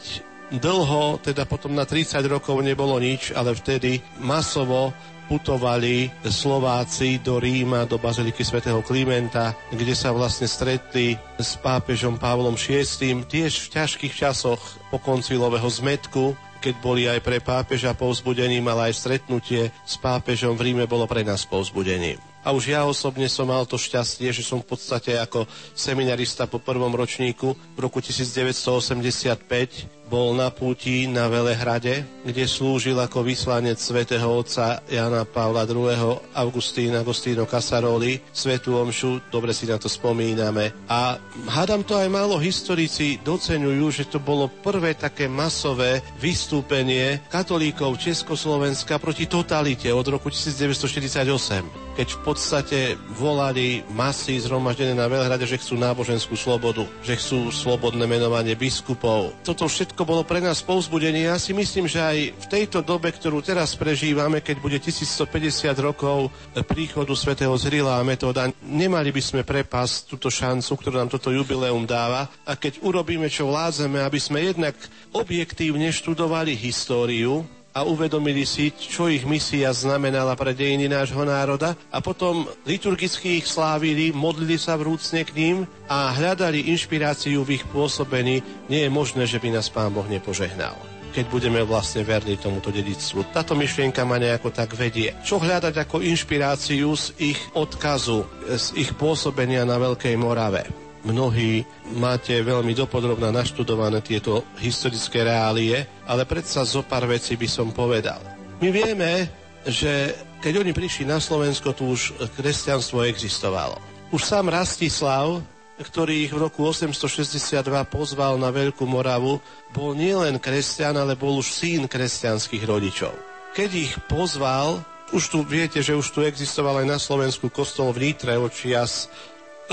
dlho, teda potom na 30 rokov nebolo nič, ale vtedy masovo putovali Slováci do Ríma, do baziliky svätého Klimenta, kde sa vlastne stretli s pápežom Pavlom VI, tiež v ťažkých časoch po koncilového zmetku, keď boli aj pre pápeža povzbudením, ale aj stretnutie s pápežom v Ríme bolo pre nás povzbudením. A už ja osobne som mal to šťastie, že som v podstate ako seminarista po prvom ročníku v roku 1985 bol na púti na Velehrade, kde slúžil ako vyslanec svätého otca Jana Pavla II. Augustín Agostíno Casaroli, svetú omšu, dobre si na to spomíname. A hádam to aj málo historici doceňujú, že to bolo prvé také masové vystúpenie katolíkov Československa proti totalite od roku 1948, keď v podstate volali masy zhromaždené na Velehrade, že chcú náboženskú slobodu, že chcú slobodné menovanie biskupov. Toto všetko bolo pre nás povzbudenie. Ja si myslím, že aj v tejto dobe, ktorú teraz prežívame, keď bude 1150 rokov príchodu svätého Zrila a Metóda, nemali by sme prepasť túto šancu, ktorú nám toto jubileum dáva. A keď urobíme, čo vládzeme, aby sme jednak objektívne študovali históriu, a uvedomili si, čo ich misia znamenala pre dejiny nášho národa a potom liturgicky ich slávili, modlili sa vrúcne k ním a hľadali inšpiráciu v ich pôsobení, nie je možné, že by nás Pán Boh nepožehnal keď budeme vlastne verní tomuto dedictvu. Táto myšlienka ma nejako tak vedie. Čo hľadať ako inšpiráciu z ich odkazu, z ich pôsobenia na Veľkej Morave? Mnohí máte veľmi dopodrobná naštudované tieto historické reálie, ale predsa zo pár vecí by som povedal. My vieme, že keď oni prišli na Slovensko, tu už kresťanstvo existovalo. Už sám Rastislav, ktorý ich v roku 862 pozval na Veľkú Moravu, bol nielen kresťan, ale bol už syn kresťanských rodičov. Keď ich pozval, už tu viete, že už tu existoval aj na Slovensku kostol v Nitre očias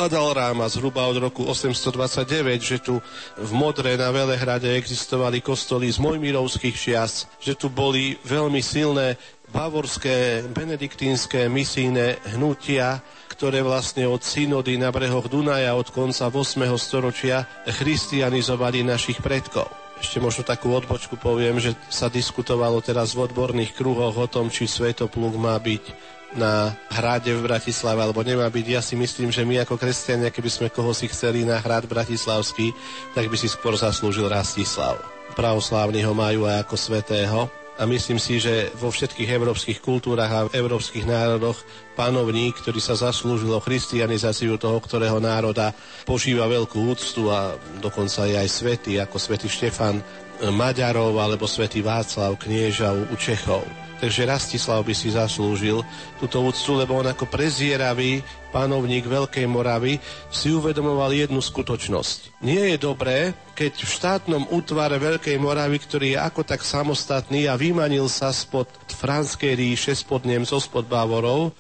Adalráma zhruba od roku 829, že tu v Modre na Velehrade existovali kostoly z Mojmirovských čias, že tu boli veľmi silné bavorské benediktínske misijné hnutia, ktoré vlastne od synody na brehoch Dunaja od konca 8. storočia christianizovali našich predkov. Ešte možno takú odbočku poviem, že sa diskutovalo teraz v odborných kruhoch o tom, či svetopluk má byť na hrade v Bratislave, alebo nemá byť. Ja si myslím, že my ako kresťania, keby sme koho si chceli na hrad bratislavský, tak by si skôr zaslúžil Rastislav. Pravoslávni ho majú aj ako svetého. A myslím si, že vo všetkých európskych kultúrach a v európskych národoch panovník, ktorý sa zaslúžil o christianizáciu toho, ktorého národa, požíva veľkú úctu a dokonca je aj svetý, ako svätý Štefan, Maďarov alebo svätý Václav kniežav u Čechov. Takže Rastislav by si zaslúžil túto úctu, lebo on ako prezieravý panovník Veľkej Moravy si uvedomoval jednu skutočnosť. Nie je dobré, keď v štátnom útvare Veľkej Moravy, ktorý je ako tak samostatný a vymanil sa spod Franskej ríše, spod Nemcov, spod Bavorov,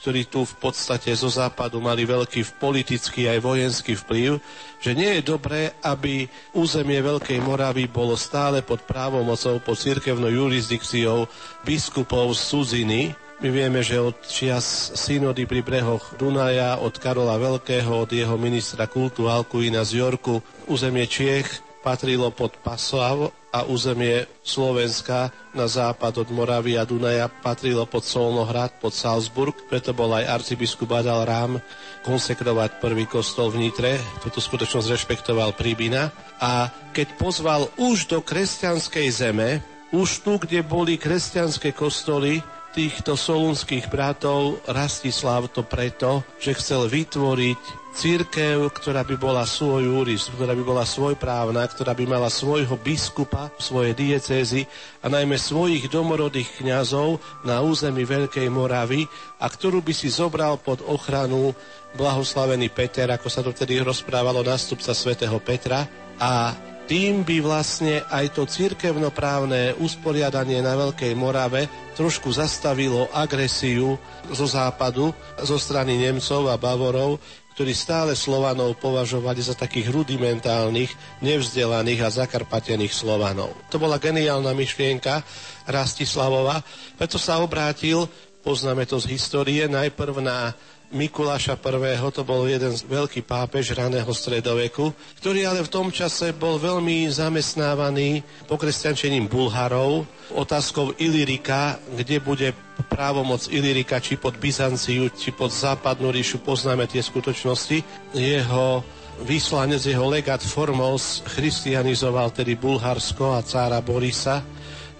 ktorí tu v podstate zo západu mali veľký politický aj vojenský vplyv, že nie je dobré, aby územie Veľkej Moravy bolo stále pod právomocou, pod cirkevnou jurisdikciou biskupov z cudziny. My vieme, že od čias synody pri brehoch Dunaja, od Karola Veľkého, od jeho ministra kultu Alkuina z Jorku, územie Čiech patrilo pod Paslav a územie Slovenska na západ od Moravy a Dunaja patrilo pod Solnohrad, pod Salzburg, preto bol aj arcibiskup Adal Rám konsekrovať prvý kostol v Nitre. Toto skutočnosť rešpektoval Príbina. A keď pozval už do kresťanskej zeme, už tu, kde boli kresťanské kostoly, týchto solunských bratov Rastislav to preto, že chcel vytvoriť církev, ktorá by bola svoj úris, ktorá by bola svojprávna, ktorá by mala svojho biskupa, svoje diecézy a najmä svojich domorodých kňazov na území Veľkej Moravy a ktorú by si zobral pod ochranu blahoslavený Peter, ako sa to vtedy rozprávalo, nástupca svätého Petra a tým by vlastne aj to cirkevnoprávne usporiadanie na Veľkej Morave trošku zastavilo agresiu zo západu, zo strany Nemcov a Bavorov, ktorí stále Slovanov považovali za takých rudimentálnych, nevzdelaných a zakarpatených Slovanov. To bola geniálna myšlienka Rastislavova, preto sa obrátil, poznáme to z histórie, najprv na Mikuláša I. to bol jeden veľký pápež raného stredoveku, ktorý ale v tom čase bol veľmi zamestnávaný pokresťančením Bulharov, otázkou Ilirika, kde bude právomoc Ilirika, či pod Byzanciu, či pod západnú ríšu, poznáme tie skutočnosti. Jeho vyslanec, jeho legát Formos christianizoval tedy Bulharsko a cára Borisa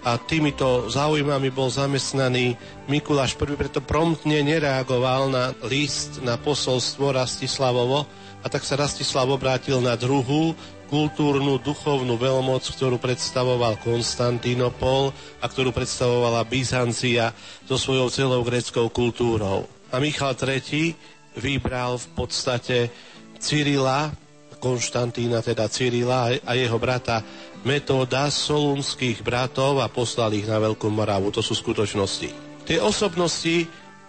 a týmito záujmami bol zamestnaný Mikuláš I, preto promptne nereagoval na list, na posolstvo Rastislavovo a tak sa Rastislav obrátil na druhú kultúrnu, duchovnú veľmoc, ktorú predstavoval Konstantínopol a ktorú predstavovala Byzancia so svojou celou greckou kultúrou. A Michal III vybral v podstate Cyrila, Konštantína, teda Cyrila a jeho brata metóda solunských bratov a poslal ich na Veľkú Moravu. To sú skutočnosti. Tie osobnosti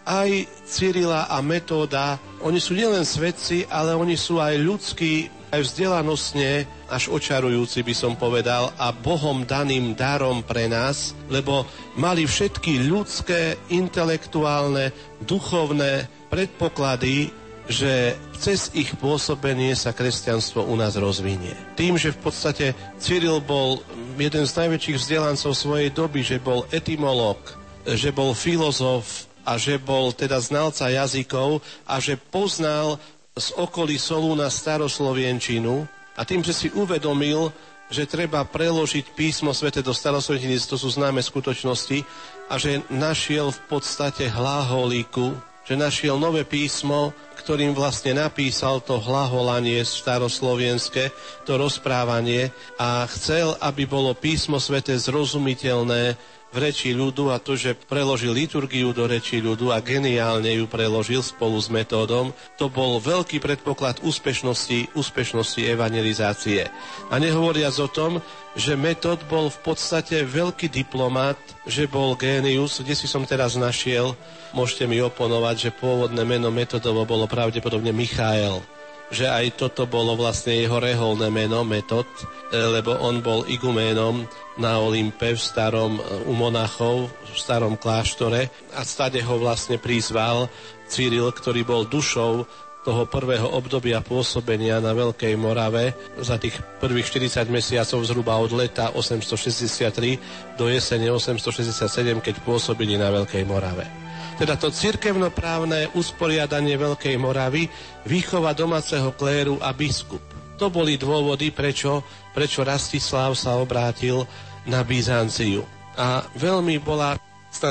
aj Cyrila a Metóda, oni sú nielen svedci, ale oni sú aj ľudskí, aj vzdelanostne až očarujúci by som povedal a Bohom daným darom pre nás, lebo mali všetky ľudské, intelektuálne, duchovné predpoklady že cez ich pôsobenie sa kresťanstvo u nás rozvinie. Tým, že v podstate Cyril bol jeden z najväčších vzdelancov svojej doby, že bol etymolog, že bol filozof a že bol teda znalca jazykov a že poznal z okolí Solúna staroslovienčinu a tým, že si uvedomil, že treba preložiť písmo svete do staroslovenčiny, to sú známe skutočnosti, a že našiel v podstate hlaholíku, že našiel nové písmo, ktorým vlastne napísal to hlaholanie staroslovenské, to rozprávanie a chcel, aby bolo písmo svete zrozumiteľné reči ľudu a to, že preložil liturgiu do reči ľudu a geniálne ju preložil spolu s metódom, to bol veľký predpoklad úspešnosti, úspešnosti evangelizácie. A nehovoriac o tom, že metód bol v podstate veľký diplomat, že bol génius, kde si som teraz našiel, môžete mi oponovať, že pôvodné meno metodovo bolo pravdepodobne Michael že aj toto bolo vlastne jeho reholné meno, metod, e, lebo on bol iguménom na Olympe v starom, e, u monachov, v starom kláštore a stade ho vlastne prizval Cyril, ktorý bol dušou toho prvého obdobia pôsobenia na Veľkej Morave za tých prvých 40 mesiacov zhruba od leta 863 do jesene 867, keď pôsobili na Veľkej Morave teda to cirkevnoprávne usporiadanie Veľkej Moravy, výchova domáceho kléru a biskup. To boli dôvody, prečo, prečo Rastislav sa obrátil na Byzanciu. A veľmi bola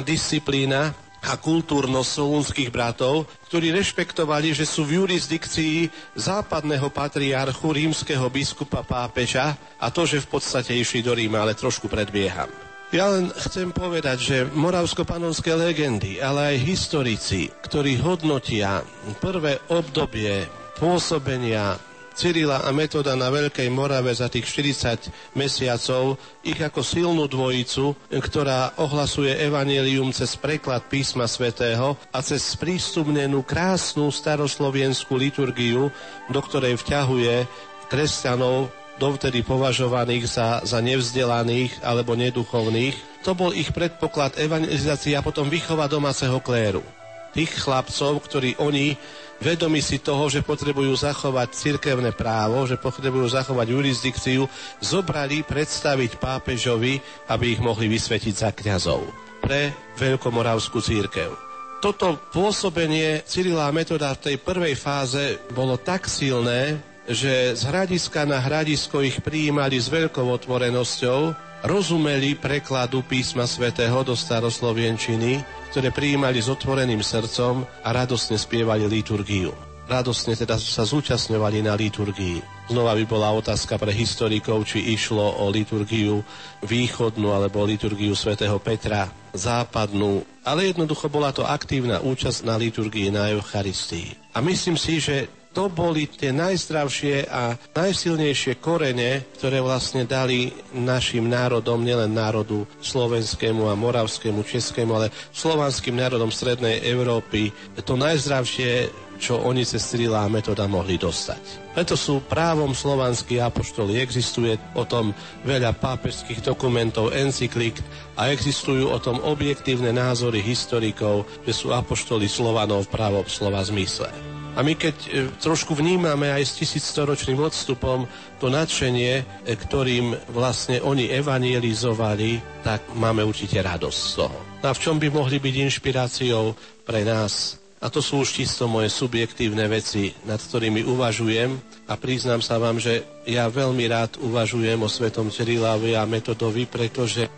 disciplína a kultúrnosť solúnskych bratov, ktorí rešpektovali, že sú v jurisdikcii západného patriarchu rímskeho biskupa pápeža a to, že v podstate išli do Ríma, ale trošku predbieham. Ja len chcem povedať, že moravsko-panonské legendy, ale aj historici, ktorí hodnotia prvé obdobie pôsobenia Cyrila a Metoda na Veľkej Morave za tých 40 mesiacov ich ako silnú dvojicu, ktorá ohlasuje evanelium cez preklad písma svätého a cez sprístupnenú krásnu staroslovenskú liturgiu, do ktorej vťahuje kresťanov dovtedy považovaných za, za nevzdelaných alebo neduchovných. To bol ich predpoklad evangelizácie a potom vychova domáceho kléru. Tých chlapcov, ktorí oni vedomi si toho, že potrebujú zachovať cirkevné právo, že potrebujú zachovať jurisdikciu, zobrali predstaviť pápežovi, aby ich mohli vysvetiť za kňazov pre Veľkomoravskú církev. Toto pôsobenie Cyrila a Metoda v tej prvej fáze bolo tak silné, že z hradiska na hradisko ich prijímali s veľkou otvorenosťou, rozumeli prekladu písma svätého do staroslovienčiny ktoré prijímali s otvoreným srdcom a radosne spievali liturgiu. Radosne teda sa zúčastňovali na liturgii. Znova by bola otázka pre historikov, či išlo o liturgiu východnú alebo liturgiu svätého Petra západnú, ale jednoducho bola to aktívna účasť na liturgii na Eucharistii. A myslím si, že to boli tie najzdravšie a najsilnejšie korene, ktoré vlastne dali našim národom, nielen národu slovenskému a moravskému, českému, ale slovanským národom Strednej Európy, to najzdravšie, čo oni cez Cyrila a metoda mohli dostať. Preto sú právom slovanskí apoštoli. Existuje o tom veľa pápežských dokumentov, encyklík a existujú o tom objektívne názory historikov, že sú apoštoli Slovanov právom slova zmysle. A my keď e, trošku vnímame aj s tisícstoročným odstupom to nadšenie, e, ktorým vlastne oni evangelizovali, tak máme určite radosť z toho. A v čom by mohli byť inšpiráciou pre nás? A to sú už čisto moje subjektívne veci, nad ktorými uvažujem a priznám sa vám, že ja veľmi rád uvažujem o svetom Cyrilávi a Metodovi, pretože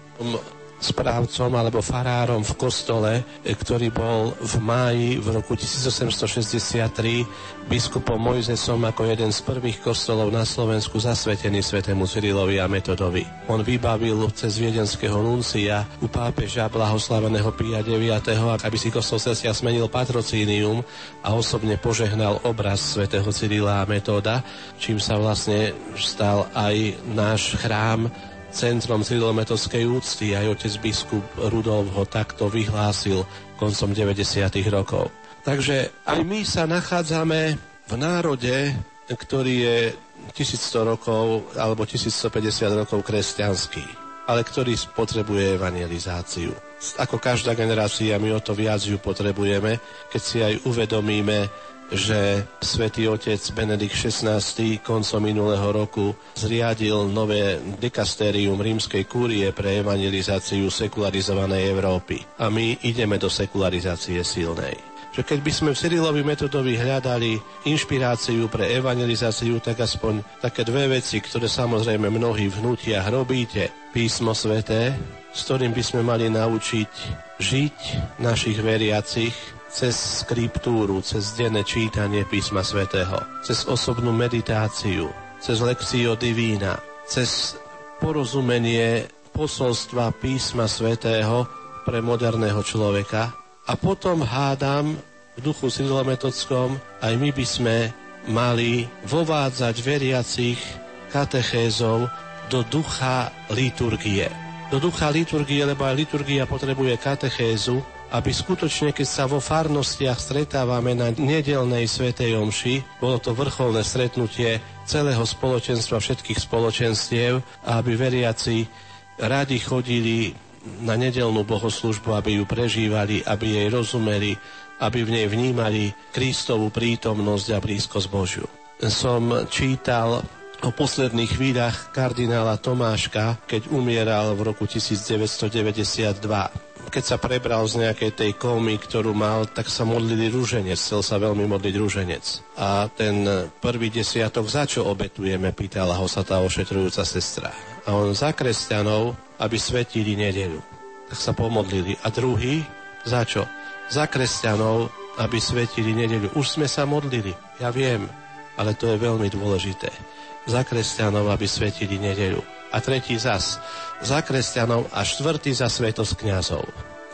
správcom alebo farárom v kostole, e, ktorý bol v máji v roku 1863 biskupom Mojzesom ako jeden z prvých kostolov na Slovensku zasvetený svetému Cyrilovi a Metodovi. On vybavil cez viedenského nuncia u pápeža blahoslaveného Pia IX, aby si kostol Celsia smenil patrocínium a osobne požehnal obraz svätého Cyrila a Metoda, čím sa vlastne stal aj náš chrám centrom cyrilometovskej úcty. Aj otec biskup Rudolf ho takto vyhlásil koncom 90. rokov. Takže aj my sa nachádzame v národe, ktorý je 1100 rokov alebo 1150 rokov kresťanský, ale ktorý potrebuje evangelizáciu. Ako každá generácia, my o to viac ju potrebujeme, keď si aj uvedomíme, že svätý otec Benedikt XVI koncom minulého roku zriadil nové dekastérium rímskej kúrie pre evangelizáciu sekularizovanej Európy. A my ideme do sekularizácie silnej že keď by sme v Cyrilovi metodovi hľadali inšpiráciu pre evangelizáciu, tak aspoň také dve veci, ktoré samozrejme mnohí vnútia robíte. Písmo sveté, s ktorým by sme mali naučiť žiť našich veriacich, cez skriptúru, cez denné čítanie písma svätého, cez osobnú meditáciu, cez lekciu divína, cez porozumenie posolstva písma svätého pre moderného človeka a potom hádam v duchu Cyrilometockom aj my by sme mali vovádzať veriacich katechézov do ducha liturgie. Do ducha liturgie, lebo aj liturgia potrebuje katechézu, aby skutočne, keď sa vo farnostiach stretávame na nedelnej svetej omši, bolo to vrcholné stretnutie celého spoločenstva, všetkých spoločenstiev, aby veriaci radi chodili na nedelnú bohoslužbu, aby ju prežívali, aby jej rozumeli, aby v nej vnímali Kristovú prítomnosť a blízkosť Božiu. Som čítal o posledných chvíľach kardinála Tomáška, keď umieral v roku 1992 keď sa prebral z nejakej tej komy, ktorú mal, tak sa modlili rúženec, chcel sa veľmi modliť rúženec. A ten prvý desiatok, za čo obetujeme, pýtala ho sa tá ošetrujúca sestra. A on za kresťanov, aby svetili nedeľu. Tak sa pomodlili. A druhý, za čo? za kresťanov, aby svetili nedeľu. Už sme sa modlili, ja viem, ale to je veľmi dôležité. Za kresťanov, aby svetili nedeľu. A tretí zas, za kresťanov a štvrtý za svetosť kňazov.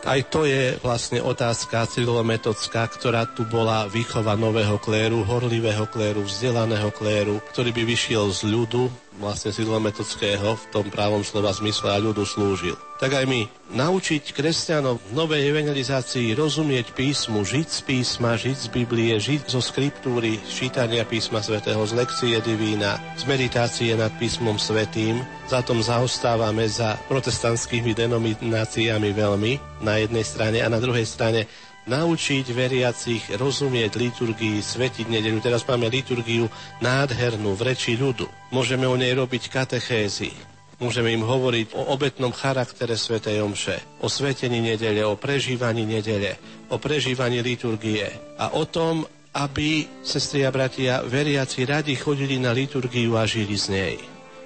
Aj to je vlastne otázka cyrilometodská, ktorá tu bola výchova nového kléru, horlivého kléru, vzdelaného kléru, ktorý by vyšiel z ľudu, vlastne cyrilometodského v tom právom slova zmysle a ľudu slúžil. Tak aj my naučiť kresťanov v novej evangelizácii rozumieť písmu, žiť z písma, žiť z Biblie, žiť zo skriptúry, čítania písma svätého, z lekcie divína, z meditácie nad písmom svetým, za tom zaostávame za protestantskými denomináciami veľmi na jednej strane a na druhej strane naučiť veriacich rozumieť liturgii, svetiť nedeľu. Teraz máme liturgiu nádhernú v reči ľudu. Môžeme o nej robiť katechézy. Môžeme im hovoriť o obetnom charaktere Svetej Omše, o svetení nedele, o prežívaní nedele, o prežívaní liturgie a o tom, aby, sestri a bratia, veriaci radi chodili na liturgiu a žili z nej.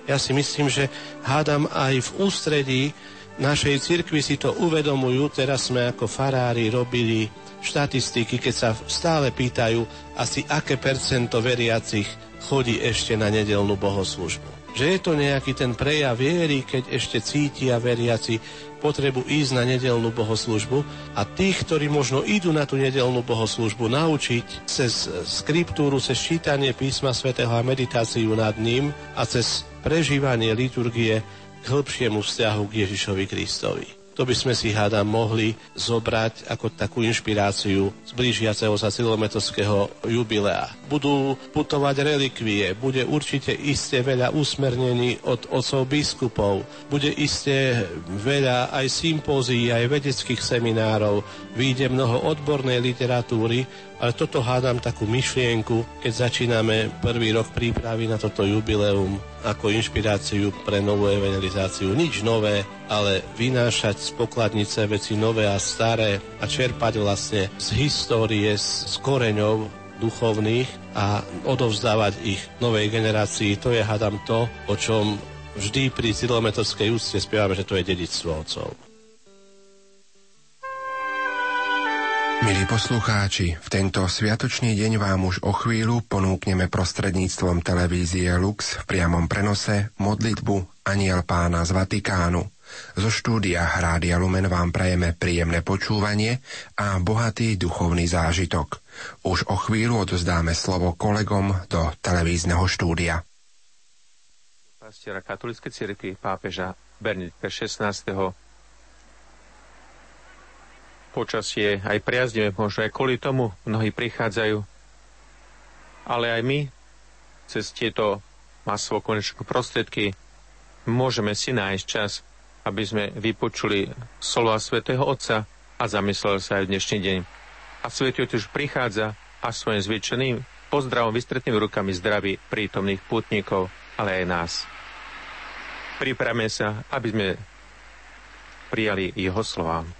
Ja si myslím, že hádam aj v ústredí našej cirkvi si to uvedomujú. Teraz sme ako farári robili štatistiky, keď sa stále pýtajú asi aké percento veriacich chodí ešte na nedelnú bohoslužbu. Že je to nejaký ten prejav viery, keď ešte cítia veriaci potrebu ísť na nedelnú bohoslužbu a tých, ktorí možno idú na tú nedelnú bohoslužbu, naučiť cez skriptúru, cez čítanie písma svätého a meditáciu nad ním a cez prežívanie liturgie k hĺbšiemu vzťahu k Ježišovi Kristovi. To by sme si hádam mohli zobrať ako takú inšpiráciu z blížiaceho sa silometovského jubilea. Budú putovať relikvie, bude určite iste veľa usmernení od otcov biskupov, bude iste veľa aj sympózií, aj vedeckých seminárov, vyjde mnoho odbornej literatúry, ale toto hádam takú myšlienku, keď začíname prvý rok prípravy na toto jubileum ako inšpiráciu pre novú evangelizáciu. Nič nové, ale vynášať z pokladnice veci nové a staré a čerpať vlastne z histórie, z koreňov duchovných a odovzdávať ich novej generácii. To je, hádam, to, o čom vždy pri Silometodskej úcte spievame, že to je dedictvo otcov. Milí poslucháči, v tento sviatočný deň vám už o chvíľu ponúkneme prostredníctvom televízie Lux v priamom prenose modlitbu Aniel pána z Vatikánu. Zo štúdia Rádia Lumen vám prajeme príjemné počúvanie a bohatý duchovný zážitok. Už o chvíľu odozdáme slovo kolegom do televízneho štúdia. Pastiera katolíckej cirkvi pápeža Benedikta 16 počasie aj priaznivé, možno aj kvôli tomu mnohí prichádzajú. Ale aj my cez tieto masovo konečné prostriedky môžeme si nájsť čas, aby sme vypočuli slova svätého Otca a zamysleli sa aj v dnešný deň. A Svetý Otec prichádza a svojim zvyčeným pozdravom vystretnými rukami zdraví prítomných pútnikov, ale aj nás. Pripravme sa, aby sme prijali jeho slovám.